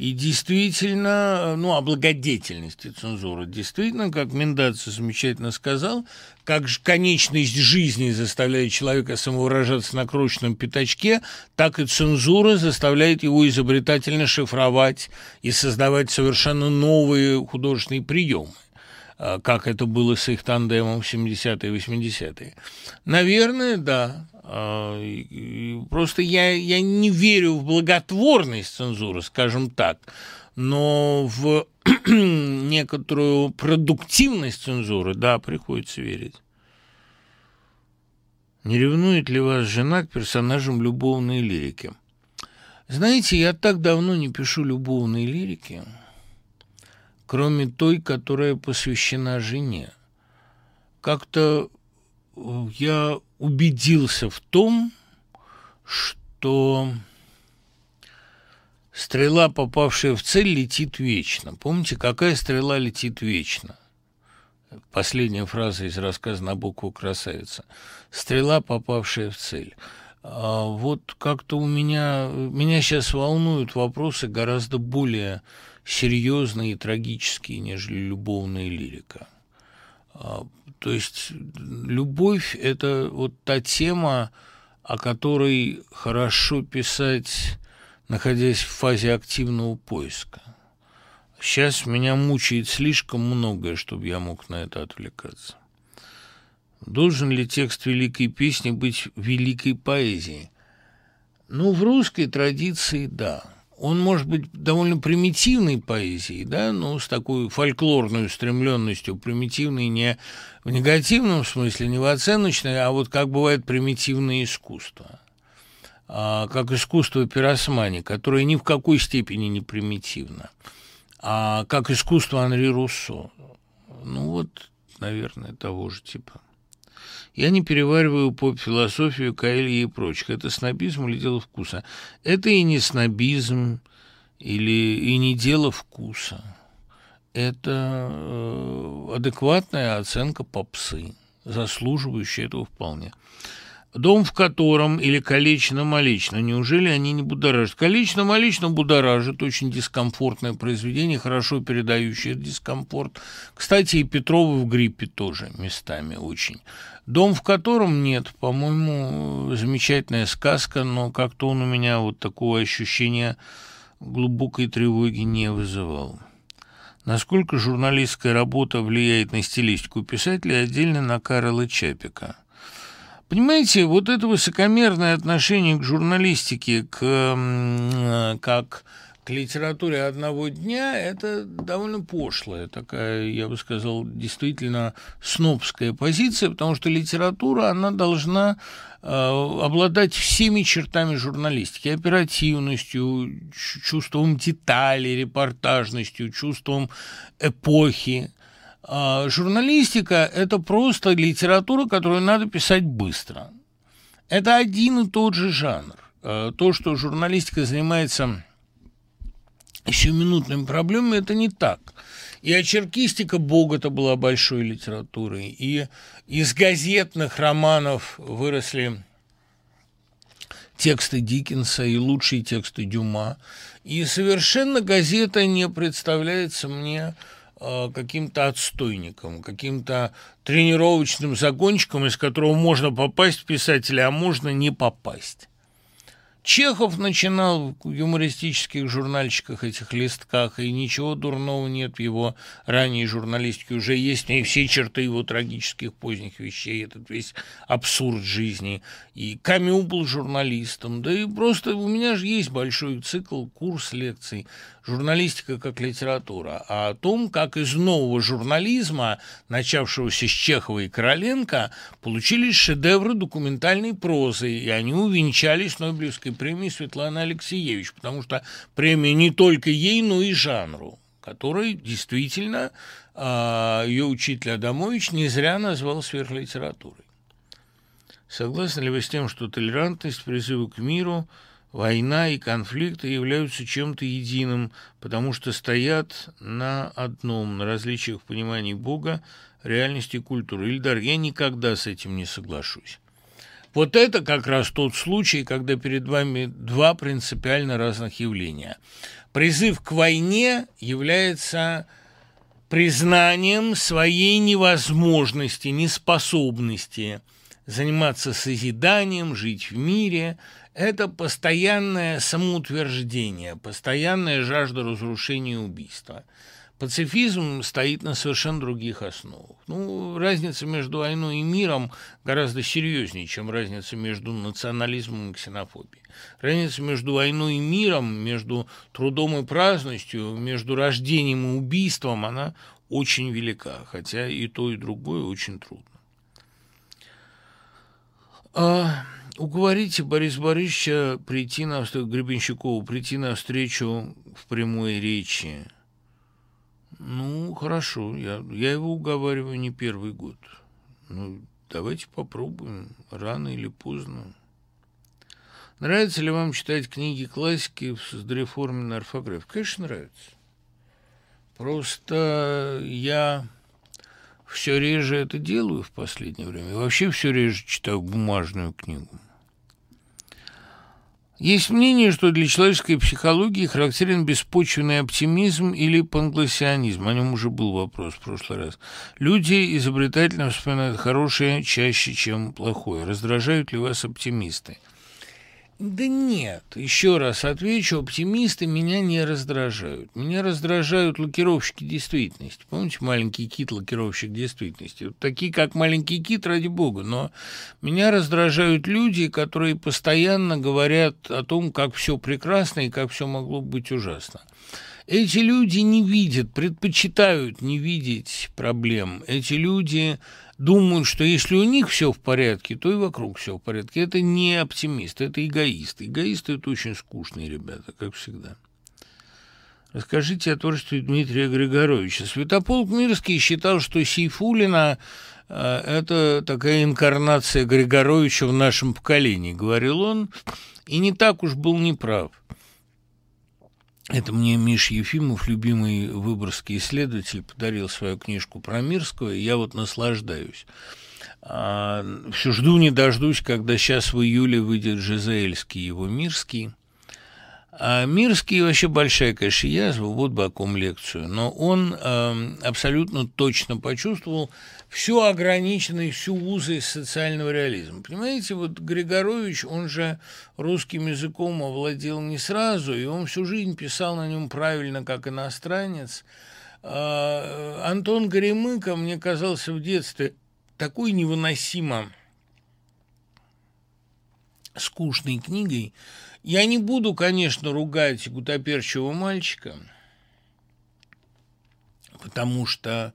И действительно, ну, о благодетельности цензуры. Действительно, как Мендаци замечательно сказал, как же конечность жизни заставляет человека самовыражаться на крошечном пятачке, так и цензура заставляет его изобретательно шифровать и создавать совершенно новые художественные приемы как это было с их тандемом в 70-е и 80-е. Наверное, да. А, просто я, я не верю в благотворность цензуры, скажем так, но в некоторую продуктивность цензуры, да, приходится верить. Не ревнует ли вас жена к персонажам любовной лирики? Знаете, я так давно не пишу любовной лирики, кроме той, которая посвящена жене. Как-то я убедился в том, что стрела, попавшая в цель, летит вечно. Помните, какая стрела летит вечно? Последняя фраза из рассказа на букву «Красавица». Стрела, попавшая в цель. А вот как-то у меня... Меня сейчас волнуют вопросы гораздо более серьезные и трагические, нежели любовная лирика. То есть любовь – это вот та тема, о которой хорошо писать, находясь в фазе активного поиска. Сейчас меня мучает слишком многое, чтобы я мог на это отвлекаться. Должен ли текст великой песни быть великой поэзией? Ну, в русской традиции – да – он может быть довольно примитивной поэзией, да, ну, с такой фольклорной устремленностью, примитивной не в негативном смысле, не в оценочной, а вот как бывает примитивное искусство, а, как искусство пиросмани, которое ни в какой степени не примитивно, а как искусство Анри Руссо. Ну вот, наверное, того же типа. Я не перевариваю поп-философию Каэльи и прочих. Это снобизм или дело вкуса? Это и не снобизм, или и не дело вкуса. Это э, адекватная оценка попсы, заслуживающая этого вполне. Дом, в котором или колечно-молечно, неужели они не будоражат? Колечно-молечно будоражит, очень дискомфортное произведение, хорошо передающее дискомфорт. Кстати, и Петрова в гриппе тоже местами очень. Дом, в котором нет, по-моему, замечательная сказка, но как-то он у меня вот такого ощущения глубокой тревоги не вызывал. Насколько журналистская работа влияет на стилистику писателя, отдельно на Карла Чапика – Понимаете, вот это высокомерное отношение к журналистике, к, э, как к литературе одного дня, это довольно пошлая такая, я бы сказал, действительно снобская позиция, потому что литература, она должна э, обладать всеми чертами журналистики, оперативностью, чувством деталей, репортажностью, чувством эпохи. А, журналистика – это просто литература, которую надо писать быстро. Это один и тот же жанр. А, то, что журналистика занимается еще минутными проблемами, это не так. И очеркистика Богота была большой литературой, и из газетных романов выросли тексты Диккенса и лучшие тексты Дюма. И совершенно газета не представляется мне каким-то отстойником, каким-то тренировочным загончиком, из которого можно попасть в писателя, а можно не попасть. Чехов начинал в юмористических журнальчиках, этих листках, и ничего дурного нет в его ранней журналистике. Уже есть и все черты его трагических поздних вещей, этот весь абсурд жизни. И Камю был журналистом, да и просто у меня же есть большой цикл, курс лекций журналистика как литература, а о том, как из нового журнализма, начавшегося с Чехова и Короленко, получились шедевры документальной прозы, и они увенчались Нобелевской премией Светланы Алексеевич, потому что премия не только ей, но и жанру, который действительно а, ее учитель Адамович не зря назвал сверхлитературой. Согласны ли вы с тем, что толерантность, призывы к миру – Война и конфликты являются чем-то единым, потому что стоят на одном, на различиях в понимании Бога, реальности и культуры. Ильдар, я никогда с этим не соглашусь. Вот это как раз тот случай, когда перед вами два принципиально разных явления. Призыв к войне является признанием своей невозможности, неспособности заниматься созиданием, жить в мире – это постоянное самоутверждение, постоянная жажда разрушения и убийства. Пацифизм стоит на совершенно других основах. Ну, разница между войной и миром гораздо серьезнее, чем разница между национализмом и ксенофобией. Разница между войной и миром, между трудом и праздностью, между рождением и убийством, она очень велика, хотя и то, и другое очень трудно. Уговорите Бориса Борисовича прийти на Гребенщикову прийти на встречу в прямой речи – ну, хорошо, я, я его уговариваю не первый год. Ну, давайте попробуем, рано или поздно. Нравится ли вам читать книги классики с дореформенной орфографией? Конечно, нравится. Просто я все реже это делаю в последнее время. И вообще все реже читаю бумажную книгу. Есть мнение, что для человеческой психологии характерен беспочвенный оптимизм или пангласионизм. О нем уже был вопрос в прошлый раз. Люди изобретательно вспоминают хорошее чаще, чем плохое. Раздражают ли вас оптимисты? Да нет, еще раз отвечу, оптимисты меня не раздражают. Меня раздражают лакировщики действительности. Помните маленький кит, лакировщик действительности? Вот такие, как маленький кит, ради бога. Но меня раздражают люди, которые постоянно говорят о том, как все прекрасно и как все могло быть ужасно. Эти люди не видят, предпочитают не видеть проблем. Эти люди думают, что если у них все в порядке, то и вокруг все в порядке. Это не оптимист, это эгоист. Эгоисты – это очень скучные ребята, как всегда. Расскажите о творчестве Дмитрия Григоровича. Святополк Мирский считал, что Сейфулина э, – это такая инкарнация Григоровича в нашем поколении, говорил он, и не так уж был неправ. Это мне Миш Ефимов, любимый выборгский исследователь, подарил свою книжку про Мирского, и я вот наслаждаюсь. А, все жду не дождусь, когда сейчас в июле выйдет Жизаэльский, его Мирский. А Мирский вообще большая, конечно, язва, вот бы о ком лекцию, но он э, абсолютно точно почувствовал всю ограниченность, всю узость социального реализма. Понимаете, вот Григорович, он же русским языком овладел не сразу, и он всю жизнь писал на нем правильно, как иностранец. А, Антон Горемыко мне казался в детстве такой невыносимо скучной книгой. Я не буду, конечно, ругать гутоперчивого мальчика, потому что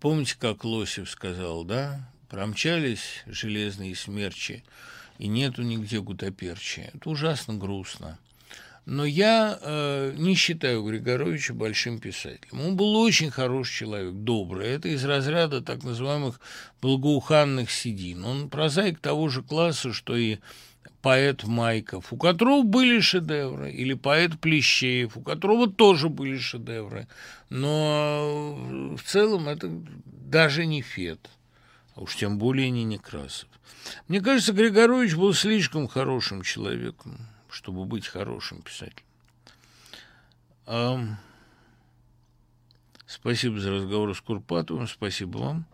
помните, как Лосев сказал, да? Промчались железные смерчи, и нету нигде гутоперчия. Это ужасно грустно. Но я э, не считаю Григоровича большим писателем. Он был очень хороший человек, добрый. Это из разряда так называемых благоуханных седин. Он прозаик того же класса, что и поэт Майков, у которого были шедевры, или поэт Плещеев, у которого тоже были шедевры. Но в целом это даже не Фет, а уж тем более не Некрасов. Мне кажется, Григорович был слишком хорошим человеком, чтобы быть хорошим писателем. Спасибо за разговор с Курпатовым, спасибо вам.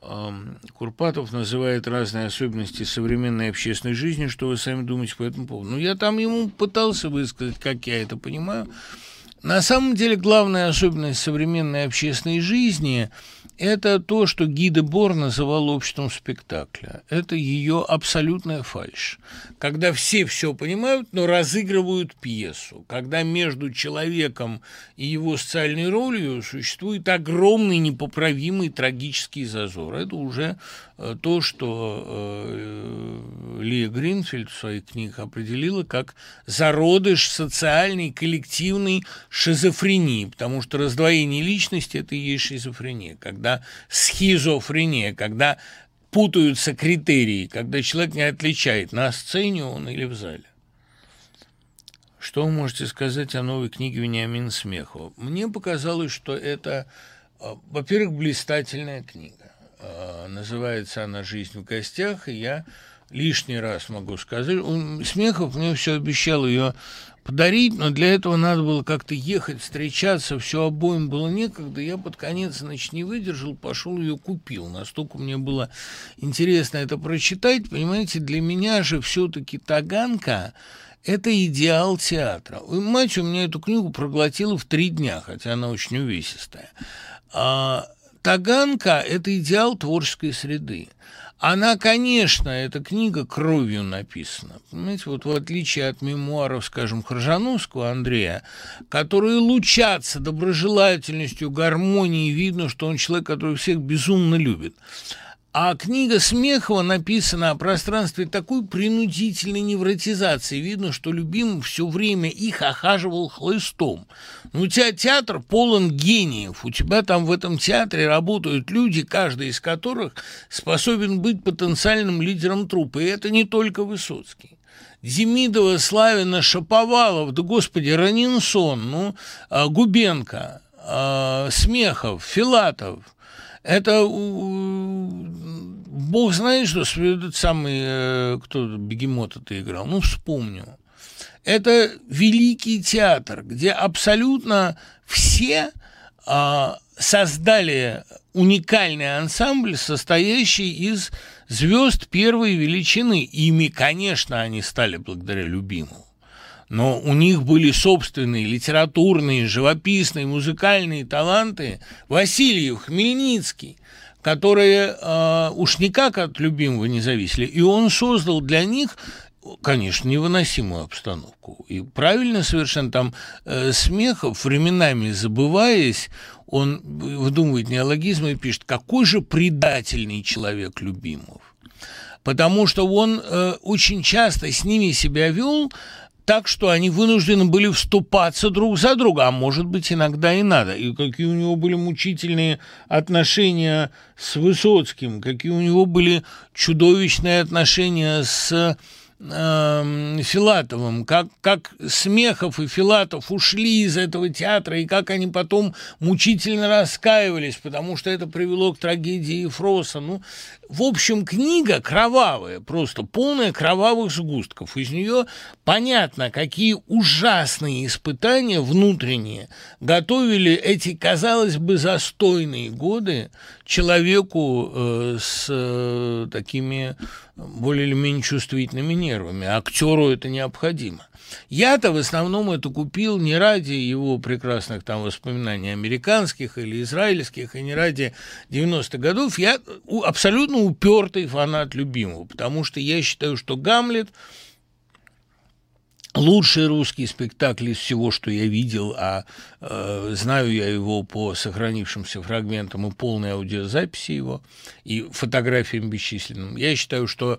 Курпатов называет разные особенности современной общественной жизни. Что вы сами думаете по этому поводу? Ну, я там ему пытался высказать, как я это понимаю. На самом деле, главная особенность современной общественной жизни – это то, что Гиде Бор называл обществом спектакля. Это ее абсолютная фальшь. Когда все все понимают, но разыгрывают пьесу. Когда между человеком и его социальной ролью существует огромный непоправимый трагический зазор. Это уже то, что э, Лия Гринфельд в своих книгах определила как зародыш социальной коллективной шизофрении, потому что раздвоение личности – это и есть шизофрения. Когда схизофрения, когда путаются критерии, когда человек не отличает, на сцене он или в зале. Что вы можете сказать о новой книге Вениамина Смехова? Мне показалось, что это, а, во-первых, блистательная книга. А, называется она «Жизнь в гостях», и я лишний раз могу сказать. Он, Смехов мне все обещал ее подарить, но для этого надо было как-то ехать, встречаться, все обоим было некогда. Я под конец, значит, не выдержал, пошел ее купил. Настолько мне было интересно это прочитать. Понимаете, для меня же все-таки Таганка это идеал театра. Мать у меня эту книгу проглотила в три дня, хотя она очень увесистая. А, Таганка – это идеал творческой среды. Она, конечно, эта книга кровью написана. Понимаете, вот в отличие от мемуаров, скажем, Хржановского Андрея, которые лучатся доброжелательностью, гармонией, видно, что он человек, который всех безумно любит. А книга Смехова написана о пространстве такой принудительной невротизации. Видно, что любимый все время их охаживал хлыстом. Ну, у тебя театр полон гениев. У тебя там в этом театре работают люди, каждый из которых способен быть потенциальным лидером трупа. И это не только Высоцкий. Демидова, Славина, Шаповалов, да господи, Ранинсон, ну, а, Губенко, а, Смехов, Филатов – это бог знает, что этот самый, э, кто бегемот это играл, ну, вспомню. Это великий театр, где абсолютно все а, создали уникальный ансамбль, состоящий из звезд первой величины. Ими, конечно, они стали благодаря любимому но у них были собственные литературные, живописные, музыкальные таланты. Васильев, Хмельницкий, которые э, уж никак от любимого не зависели. И он создал для них конечно, невыносимую обстановку. И правильно совершенно там э, Смехов, временами забываясь, он выдумывает неологизмы и пишет, какой же предательный человек Любимов. Потому что он э, очень часто с ними себя вел так, что они вынуждены были вступаться друг за друга, а может быть, иногда и надо. И какие у него были мучительные отношения с Высоцким, какие у него были чудовищные отношения с э, Филатовым, как, как Смехов и Филатов ушли из этого театра, и как они потом мучительно раскаивались, потому что это привело к трагедии Ефроса. Ну, в общем, книга кровавая, просто полная кровавых сгустков. Из нее понятно, какие ужасные испытания внутренние готовили эти, казалось бы, застойные годы человеку э, с э, такими более или менее чувствительными нервами. Актеру это необходимо. Я-то в основном это купил не ради его прекрасных там воспоминаний американских или израильских, и не ради 90-х годов. Я абсолютно упертый фанат любимого, потому что я считаю, что «Гамлет» лучший русский спектакль из всего, что я видел, а э, знаю я его по сохранившимся фрагментам и полной аудиозаписи его, и фотографиям бесчисленным. Я считаю, что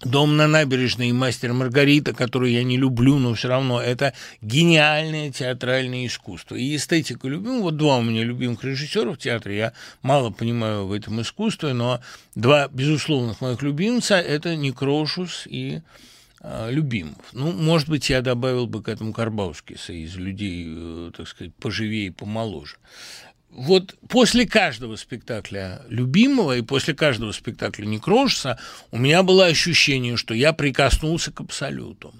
Дом на набережной и мастер Маргарита, который я не люблю, но все равно это гениальное театральное искусство. И эстетика любим. Вот два у меня любимых режиссера в театре. Я мало понимаю в этом искусстве, но два безусловных моих любимца – это Некрошус и э, Любимов. Ну, может быть, я добавил бы к этому Карбаускиса из людей, э, так сказать, поживее и помоложе вот после каждого спектакля любимого и после каждого спектакля Некрошеса у меня было ощущение, что я прикоснулся к абсолюту.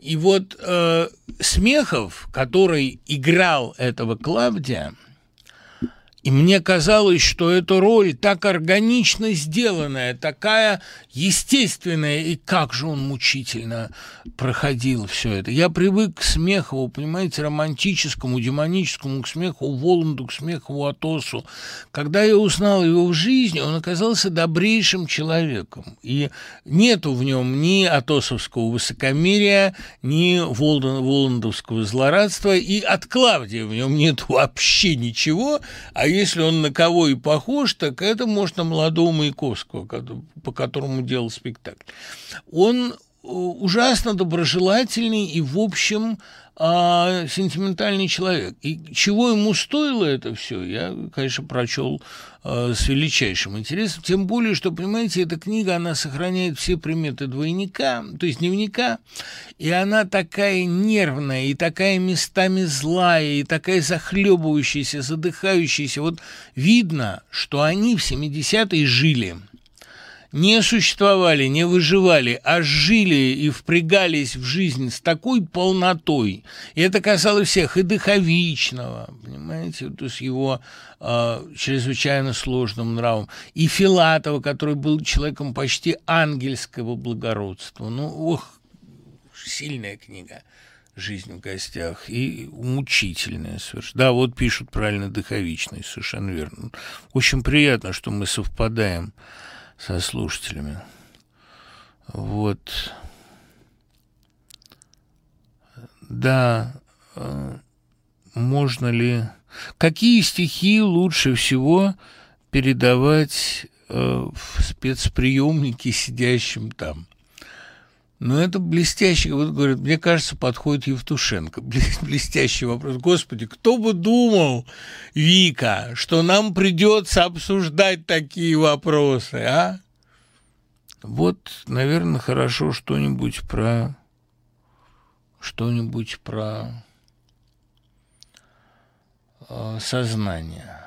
И вот э, Смехов, который играл этого Клавдия, и мне казалось, что эта роль так органично сделанная, такая естественная, и как же он мучительно проходил все это. Я привык к Смехову, понимаете, романтическому, демоническому, к смеху Воланду, к смеху Атосу. Когда я узнал его в жизни, он оказался добрейшим человеком. И нету в нем ни атосовского высокомерия, ни воландовского злорадства, и от Клавдия в нем нет вообще ничего, а если он на кого и похож, так это, может, на молодого Маяковского, по которому делал спектакль. Он э, ужасно доброжелательный и, в общем, а, сентиментальный человек. И чего ему стоило это все, я, конечно, прочел с величайшим интересом. Тем более, что, понимаете, эта книга, она сохраняет все приметы двойника, то есть дневника, и она такая нервная, и такая местами злая, и такая захлебывающаяся, задыхающаяся. Вот видно, что они в 70-е жили – не существовали, не выживали, а жили и впрягались в жизнь с такой полнотой. И это касалось всех, и Дыховичного, понимаете, то есть его э, чрезвычайно сложным нравом, и Филатова, который был человеком почти ангельского благородства. Ну, ох, сильная книга «Жизнь в гостях» и мучительная совершенно. Да, вот пишут правильно дыховичный, совершенно верно. Очень приятно, что мы совпадаем со слушателями. Вот. Да, э, можно ли... Какие стихи лучше всего передавать э, в спецприемнике сидящим там? Ну, это блестящий, вот говорят, мне кажется, подходит Евтушенко. Блестящий вопрос. Господи, кто бы думал, Вика, что нам придется обсуждать такие вопросы, а? Вот, наверное, хорошо что-нибудь про... Что-нибудь про э, сознание,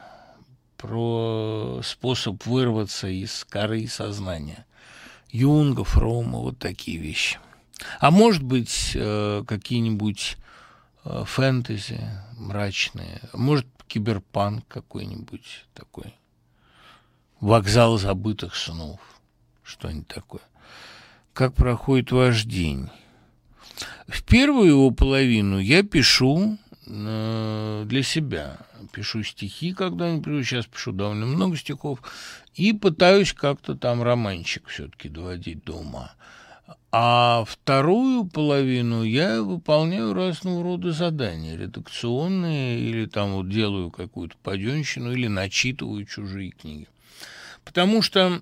про способ вырваться из коры сознания. Юнга, Фрома, вот такие вещи. А может быть, э, какие-нибудь э, фэнтези мрачные, может, киберпанк какой-нибудь такой, вокзал забытых снов, что-нибудь такое. Как проходит ваш день? В первую его половину я пишу э, для себя. Пишу стихи когда-нибудь, сейчас пишу довольно много стихов, и пытаюсь как-то там романчик все-таки доводить до ума. А вторую половину я выполняю разного рода задания, редакционные, или там вот делаю какую-то паденщину, или начитываю чужие книги. Потому что,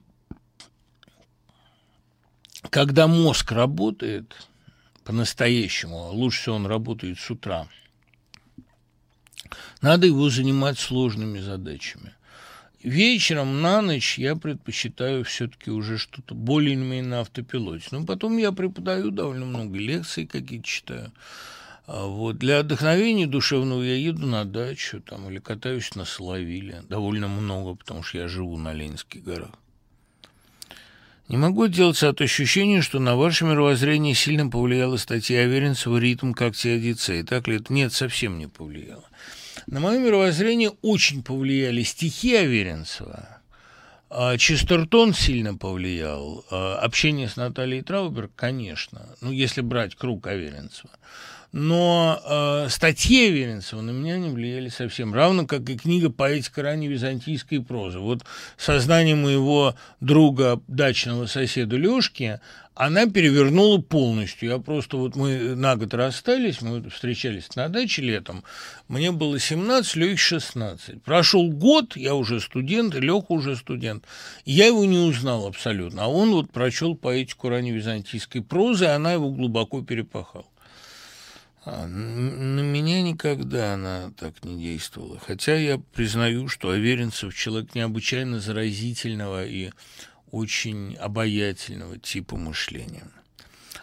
когда мозг работает по-настоящему, лучше всего он работает с утра, надо его занимать сложными задачами – Вечером на ночь я предпочитаю все-таки уже что-то более-менее на автопилоте. Но потом я преподаю довольно много лекций какие-то читаю. А вот. Для отдохновения душевного я еду на дачу там, или катаюсь на Соловиле. Довольно много, потому что я живу на Ленинских горах. Не могу отделаться от ощущения, что на ваше мировоззрение сильно повлияла статья Аверинцева «Ритм как теодицея». Так ли это? Нет, совсем не повлияло. На мое мировоззрение очень повлияли стихи Аверинцева, а Честертон сильно повлиял, а общение с Натальей Трауберг, конечно, ну, если брать круг Аверинцева. Но э, статьи Аверинцева на меня не влияли совсем, равно как и книга «Поэтика ранней византийской прозы». Вот сознание моего друга, дачного соседа Лёшки, она перевернула полностью. Я просто вот мы на год расстались, мы встречались на даче летом. Мне было 17, Лёхе 16. Прошел год, я уже студент, Леха уже студент. Я его не узнал абсолютно. А он вот прочел поэтику ранневизантийской прозы, и она его глубоко перепахала. А, на меня никогда она так не действовала. Хотя я признаю, что Аверинцев человек необычайно заразительного и очень обаятельного типа мышления.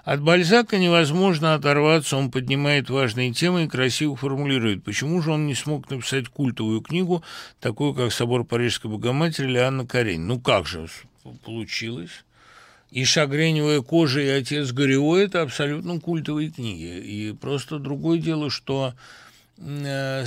От Бальзака невозможно оторваться, он поднимает важные темы и красиво формулирует. Почему же он не смог написать культовую книгу, такую, как «Собор Парижской Богоматери» или «Анна Карень»? Ну как же получилось? И «Шагреневая кожа» и «Отец Горио» — это абсолютно культовые книги. И просто другое дело, что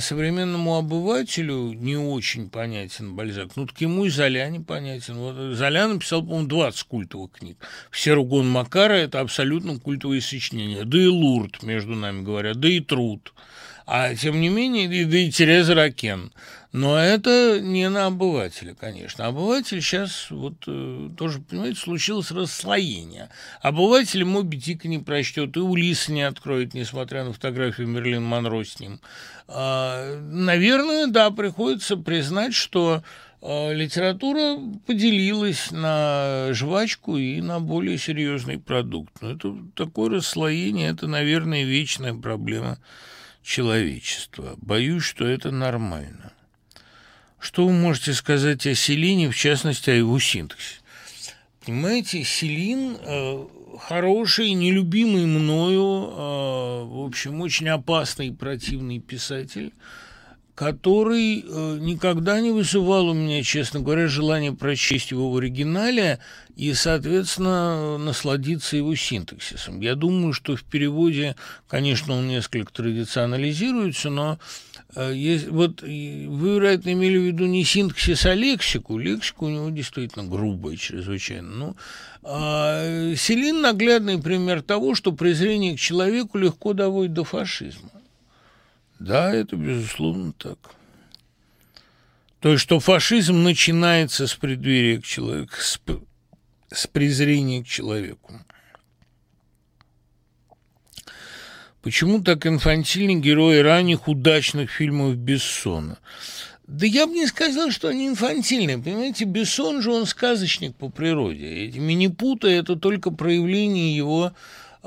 современному обывателю не очень понятен Бальзак. Ну, так ему и Золя не понятен. Вот Золя написал, по-моему, 20 культовых книг. Все Ругон Макара – это абсолютно культовые сочинения. Да и Лурд, между нами говоря, да и Труд. А тем не менее, да и Тереза Ракен – но это не на обывателя, конечно. Обыватель сейчас, вот э, тоже, понимаете, случилось расслоение. Обыватель Моби Дика не прочтет, и Улиса не откроет, несмотря на фотографию Мерлин Монро с ним. А, наверное, да, приходится признать, что а, литература поделилась на жвачку и на более серьезный продукт. Но это такое расслоение, это, наверное, вечная проблема человечества. Боюсь, что это нормально. Что вы можете сказать о селине, в частности, о его синтаксисе? Понимаете, селин э, хороший, нелюбимый мною, э, в общем, очень опасный и противный писатель, который э, никогда не вызывал у меня, честно говоря, желания прочесть его в оригинале и, соответственно, насладиться его синтаксисом. Я думаю, что в переводе, конечно, он несколько традиционализируется, но э, есть, вот вы, вероятно, имели в виду не синтаксис, а лексику. Лексика у него действительно грубая чрезвычайно. Ну, а Селин – наглядный пример того, что презрение к человеку легко доводит до фашизма. Да, это безусловно так. То есть, что фашизм начинается с преддверия к человеку, с, с презрения к человеку. Почему так инфантильны герои ранних удачных фильмов Бессона? Да я бы не сказал, что они инфантильные. Понимаете, Бессон же он сказочник по природе. Эти мини-путы – это только проявление его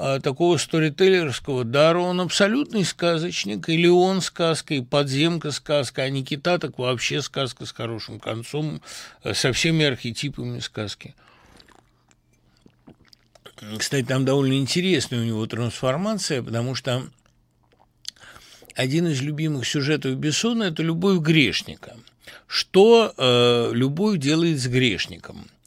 а, такого сторителлерского дара. Он абсолютный сказочник, или он сказка, и подземка сказка, а Никита так вообще сказка с хорошим концом, э, со всеми архетипами сказки. Кстати, там довольно интересная у него трансформация, потому что один из любимых сюжетов Бессона – это любовь грешника. Что э, любовь делает с грешником –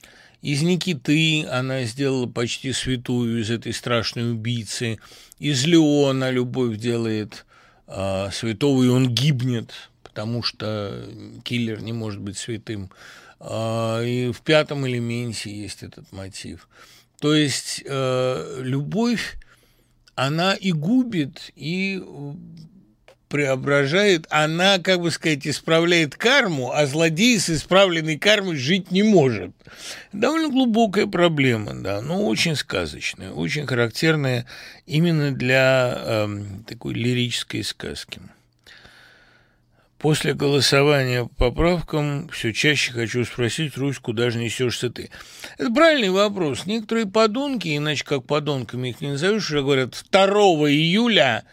из Никиты она сделала почти святую из этой страшной убийцы. Из Леона любовь делает э, святого, и он гибнет, потому что киллер не может быть святым. Э, и в пятом элементе есть этот мотив. То есть э, любовь, она и губит, и преображает, она, как бы сказать, исправляет карму, а злодей с исправленной кармой жить не может. Довольно глубокая проблема, да, но очень сказочная, очень характерная именно для э, такой лирической сказки. После голосования по поправкам все чаще хочу спросить, Русь, куда же несешься ты? Это правильный вопрос. Некоторые подонки, иначе как подонками их не назовешь, уже говорят, 2 июля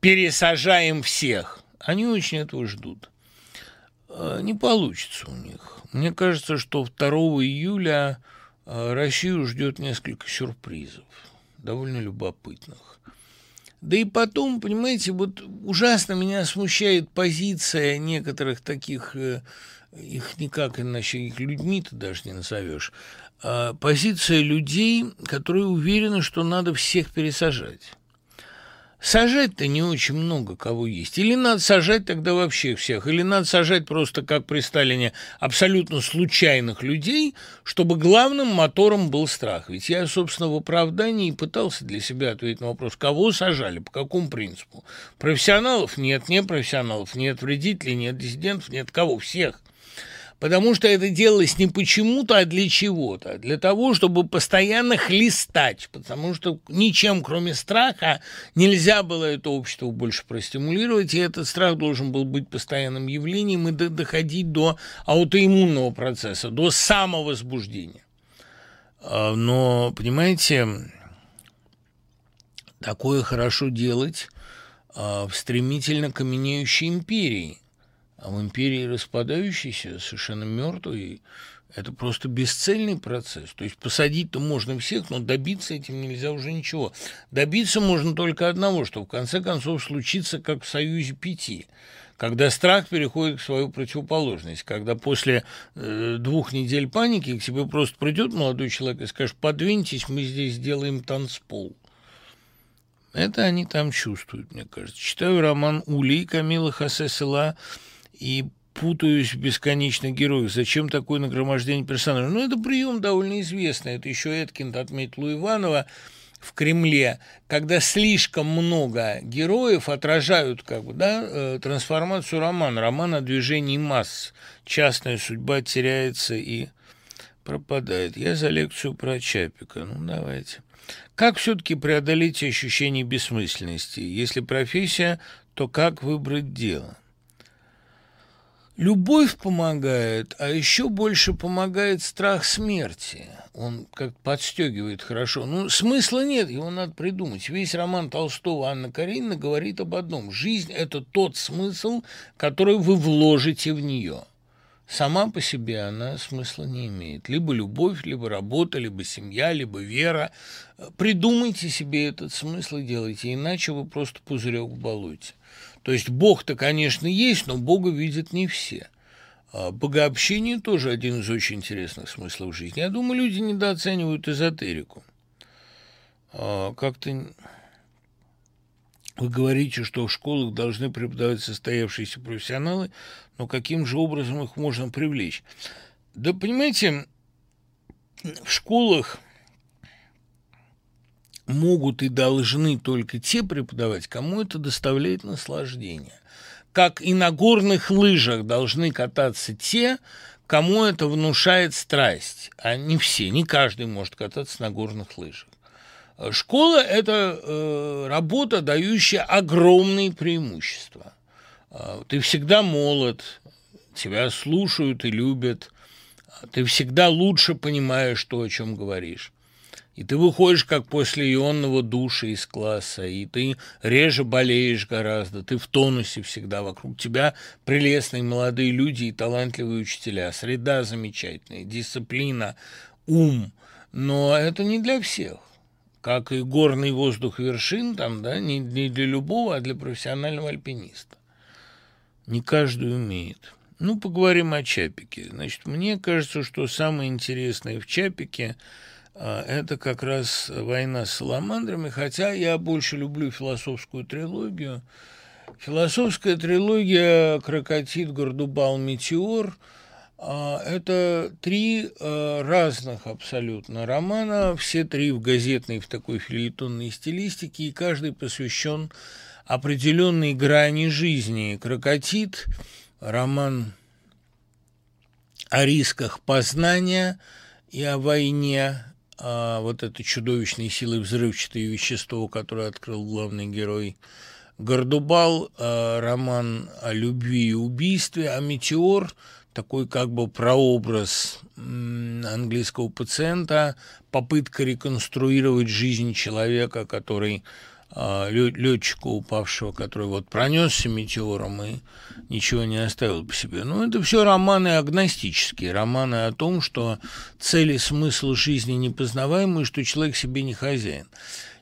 пересажаем всех. Они очень этого ждут. Э, не получится у них. Мне кажется, что 2 июля э, Россию ждет несколько сюрпризов, довольно любопытных. Да и потом, понимаете, вот ужасно меня смущает позиция некоторых таких, э, их никак иначе, их людьми ты даже не назовешь, а позиция людей, которые уверены, что надо всех пересажать. Сажать-то не очень много кого есть. Или надо сажать тогда вообще всех, или надо сажать просто, как при Сталине, абсолютно случайных людей, чтобы главным мотором был страх. Ведь я, собственно, в оправдании пытался для себя ответить на вопрос, кого сажали, по какому принципу. Профессионалов нет, не профессионалов нет, вредителей нет, диссидентов нет, кого? Всех потому что это делалось не почему-то, а для чего-то. Для того, чтобы постоянно хлестать, потому что ничем, кроме страха, нельзя было это общество больше простимулировать, и этот страх должен был быть постоянным явлением и доходить до аутоиммунного процесса, до самовозбуждения. А, но, понимаете, такое хорошо делать а, в стремительно каменеющей империи – а в империи распадающейся, совершенно мертвый, это просто бесцельный процесс. То есть посадить-то можно всех, но добиться этим нельзя уже ничего. Добиться можно только одного, что в конце концов случится, как в «Союзе пяти», когда страх переходит в свою противоположность, когда после э, двух недель паники к тебе просто придет молодой человек и скажет, подвиньтесь, мы здесь сделаем танцпол. Это они там чувствуют, мне кажется. Читаю роман «Улей» Камила Хосе Села и путаюсь в бесконечных героях. Зачем такое нагромождение персонажей? Ну, это прием довольно известный. Это еще Эткинд отметил у Иванова в Кремле, когда слишком много героев отражают как бы, да, э, трансформацию романа. Роман о движении масс. Частная судьба теряется и пропадает. Я за лекцию про Чапика. Ну, давайте. Как все-таки преодолеть ощущение бессмысленности? Если профессия, то как выбрать дело? Любовь помогает, а еще больше помогает страх смерти. Он как подстегивает хорошо. Ну, смысла нет, его надо придумать. Весь роман Толстого Анна Каренина говорит об одном. Жизнь – это тот смысл, который вы вложите в нее. Сама по себе она смысла не имеет. Либо любовь, либо работа, либо семья, либо вера. Придумайте себе этот смысл и делайте, иначе вы просто пузырек в болоте. То есть Бог-то, конечно, есть, но Бога видят не все. А богообщение тоже один из очень интересных смыслов жизни. Я думаю, люди недооценивают эзотерику. А как-то вы говорите, что в школах должны преподавать состоявшиеся профессионалы, но каким же образом их можно привлечь? Да, понимаете, в школах могут и должны только те преподавать, кому это доставляет наслаждение. Как и на горных лыжах должны кататься те, кому это внушает страсть. А не все, не каждый может кататься на горных лыжах. Школа – это э, работа, дающая огромные преимущества. Э, ты всегда молод, тебя слушают и любят, ты всегда лучше понимаешь то, о чем говоришь. И ты выходишь как после ионного душа из класса, и ты реже болеешь гораздо, ты в тонусе всегда, вокруг тебя прелестные молодые люди и талантливые учителя, среда замечательная, дисциплина, ум, но это не для всех. Как и горный воздух вершин, там, да, не, не для любого, а для профессионального альпиниста. Не каждый умеет. Ну, поговорим о Чапике. Значит, мне кажется, что самое интересное в Чапике – это как раз война с саламандрами, хотя я больше люблю философскую трилогию. Философская трилогия «Крокотит», «Гордубал», «Метеор» а, – это три а, разных абсолютно романа, все три в газетной, в такой филитонной стилистике, и каждый посвящен определенной грани жизни. «Крокотит» – роман о рисках познания и о войне, а вот этой чудовищной силой взрывчатое вещество, которое открыл главный герой Гордубал, а, роман о любви и убийстве, а «Метеор» такой как бы прообраз английского пациента, попытка реконструировать жизнь человека, который летчика упавшего, который вот пронесся метеором и ничего не оставил по себе. Ну, это все романы агностические, романы о том, что цель и смысл жизни непознаваемы, что человек себе не хозяин.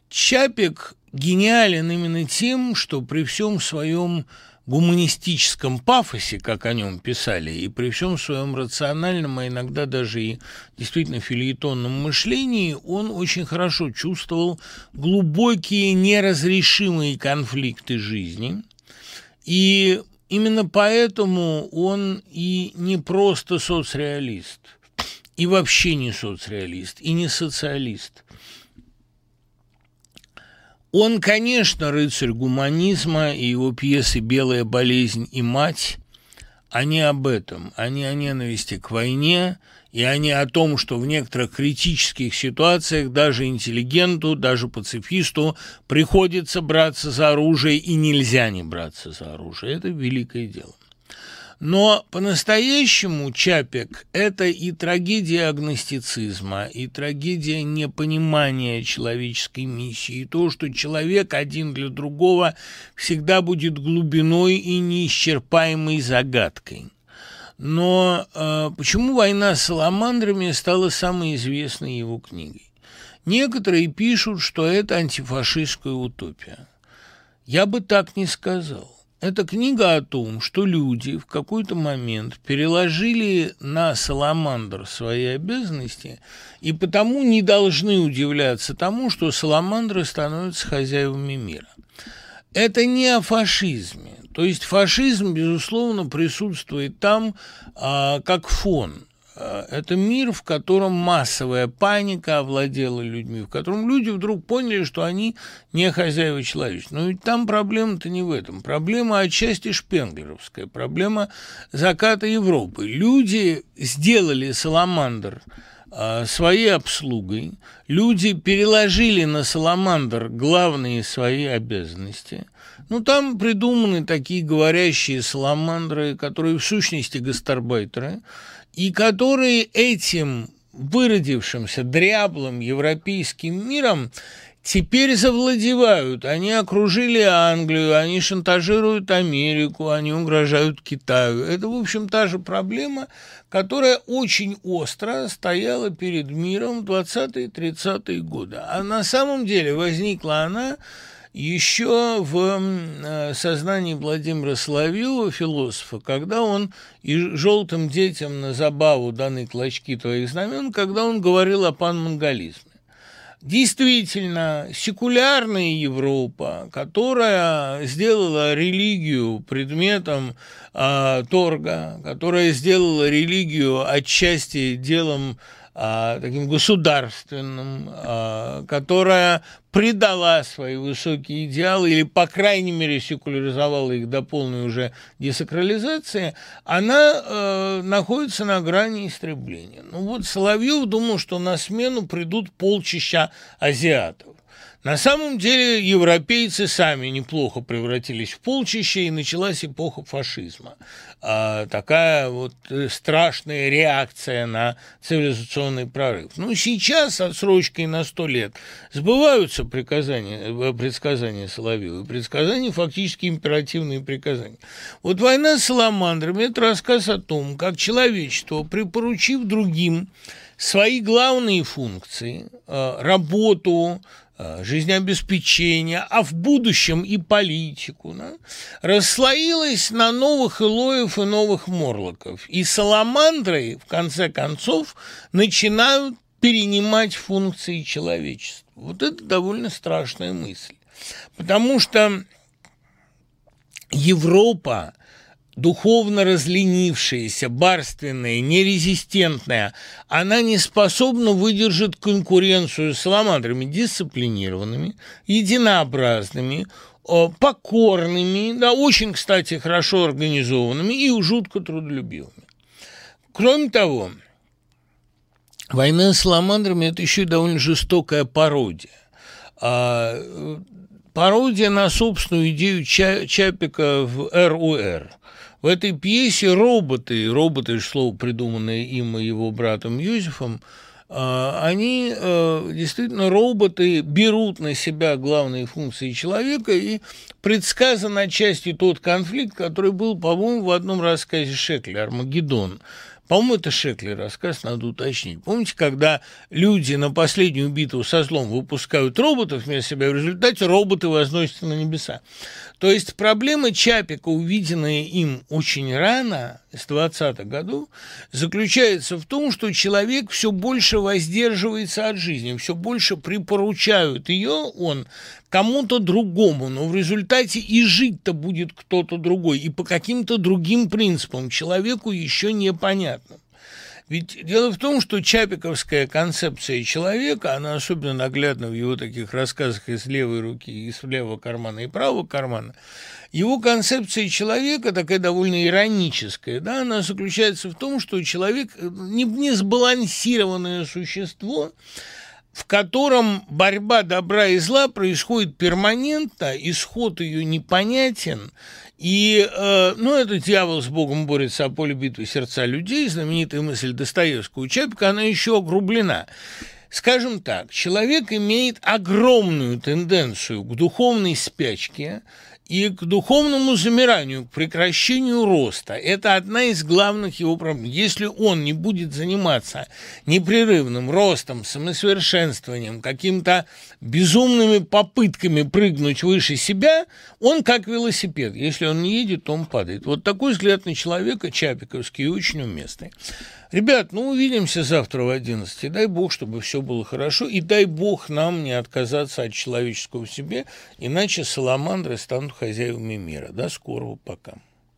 Чапик гениален именно тем, что при всем своем гуманистическом пафосе, как о нем писали, и при всем своем рациональном, а иногда даже и действительно филеетонном мышлении, он очень хорошо чувствовал глубокие неразрешимые конфликты жизни. И именно поэтому он и не просто соцреалист, и вообще не соцреалист, и не социалист – он, конечно, рыцарь гуманизма, и его пьесы «Белая болезнь» и «Мать» они об этом, они о ненависти к войне, и они о том, что в некоторых критических ситуациях даже интеллигенту, даже пацифисту приходится браться за оружие, и нельзя не браться за оружие. Это великое дело. Но по-настоящему Чапик – это и трагедия агностицизма, и трагедия непонимания человеческой миссии, и то, что человек один для другого всегда будет глубиной и неисчерпаемой загадкой. Но э, почему «Война с саламандрами» стала самой известной его книгой? Некоторые пишут, что это антифашистская утопия. Я бы так не сказал. Это книга о том, что люди в какой-то момент переложили на Саламандр свои обязанности и потому не должны удивляться тому, что Саламандры становятся хозяевами мира. Это не о фашизме. То есть фашизм, безусловно, присутствует там а, как фон. Э, это мир, в котором массовая паника овладела людьми, в котором люди вдруг поняли, что они не хозяева человечества. Но ведь там проблема-то не в этом. Проблема отчасти шпенглеровская, проблема заката Европы. Люди сделали Саламандр э, своей обслугой, люди переложили на Саламандр главные свои обязанности. Ну, там придуманы такие говорящие саламандры, которые в сущности гастарбайтеры, и которые этим выродившимся дряблым европейским миром теперь завладевают. Они окружили Англию, они шантажируют Америку, они угрожают Китаю. Это, в общем, та же проблема, которая очень остро стояла перед миром в 20-30-е годы. А на самом деле возникла она еще в э, сознании Владимира Соловьева, философа, когда он и желтым детям на забаву даны клочки твоих знамен, когда он говорил о панмонголизме. Действительно, секулярная Европа, которая сделала религию предметом э, торга, которая сделала религию отчасти делом таким государственным, а, которая предала свои высокие идеалы или, по крайней мере, секуляризовала их до полной уже десакрализации, она э, находится на грани истребления. Ну вот Соловьев думал, что на смену придут полчища азиатов. На самом деле европейцы сами неплохо превратились в полчище, и началась эпоха фашизма. А, такая вот э, страшная реакция на цивилизационный прорыв. Ну, сейчас отсрочкой на сто лет сбываются приказания, э, предсказания Соловьева, предсказания фактически императивные приказания. Вот «Война с саламандрами» – это рассказ о том, как человечество, припоручив другим свои главные функции, э, работу, Э, жизнеобеспечения, а в будущем и политику, да, расслоилась на новых Илоев и новых Морлоков. И саламандры, в конце концов, начинают перенимать функции человечества. Вот это довольно страшная мысль. Потому что Европа духовно разленившаяся, барственная, нерезистентная, она не способна выдержать конкуренцию с саламандрами дисциплинированными, единообразными, покорными, да, очень, кстати, хорошо организованными и жутко трудолюбивыми. Кроме того, война с саламандрами – это еще и довольно жестокая пародия. А, пародия на собственную идею Чапика в РУР – в этой пьесе роботы, роботы, слово, придуманное им и его братом Юзефом, а, они э, действительно роботы берут на себя главные функции человека и предсказан отчасти тот конфликт, который был, по-моему, в одном рассказе Шекля «Армагеддон», по-моему, это Шекли рассказ, надо уточнить. Помните, когда люди на последнюю битву со злом выпускают роботов вместо себя, в результате роботы возносятся на небеса. То есть проблема Чапика, увиденная им очень рано, с 20-х годов, заключается в том, что человек все больше воздерживается от жизни, все больше припоручают ее он кому-то другому, но в результате и жить-то будет кто-то другой, и по каким-то другим принципам человеку еще непонятно. Ведь дело в том, что чапиковская концепция человека, она особенно наглядна в его таких рассказах из левой руки, из левого кармана и правого кармана, его концепция человека, такая довольно ироническая, да, она заключается в том, что человек не, не сбалансированное существо, в котором борьба добра и зла происходит перманентно, исход ее непонятен, и, э, ну, это дьявол с Богом борется о поле битвы сердца людей, знаменитая мысль Достоевского у она еще огрублена. Скажем так, человек имеет огромную тенденцию к духовной спячке, и к духовному замиранию, к прекращению роста. Это одна из главных его проблем. Если он не будет заниматься непрерывным ростом, самосовершенствованием, каким-то безумными попытками прыгнуть выше себя, он как велосипед. Если он не едет, то он падает. Вот такой взгляд на человека Чапиковский очень уместный. Ребят, ну увидимся завтра в 11. Дай бог, чтобы все было хорошо. И дай бог нам не отказаться от человеческого в себе, иначе саламандры станут хозяевами мира. До скорого, пока.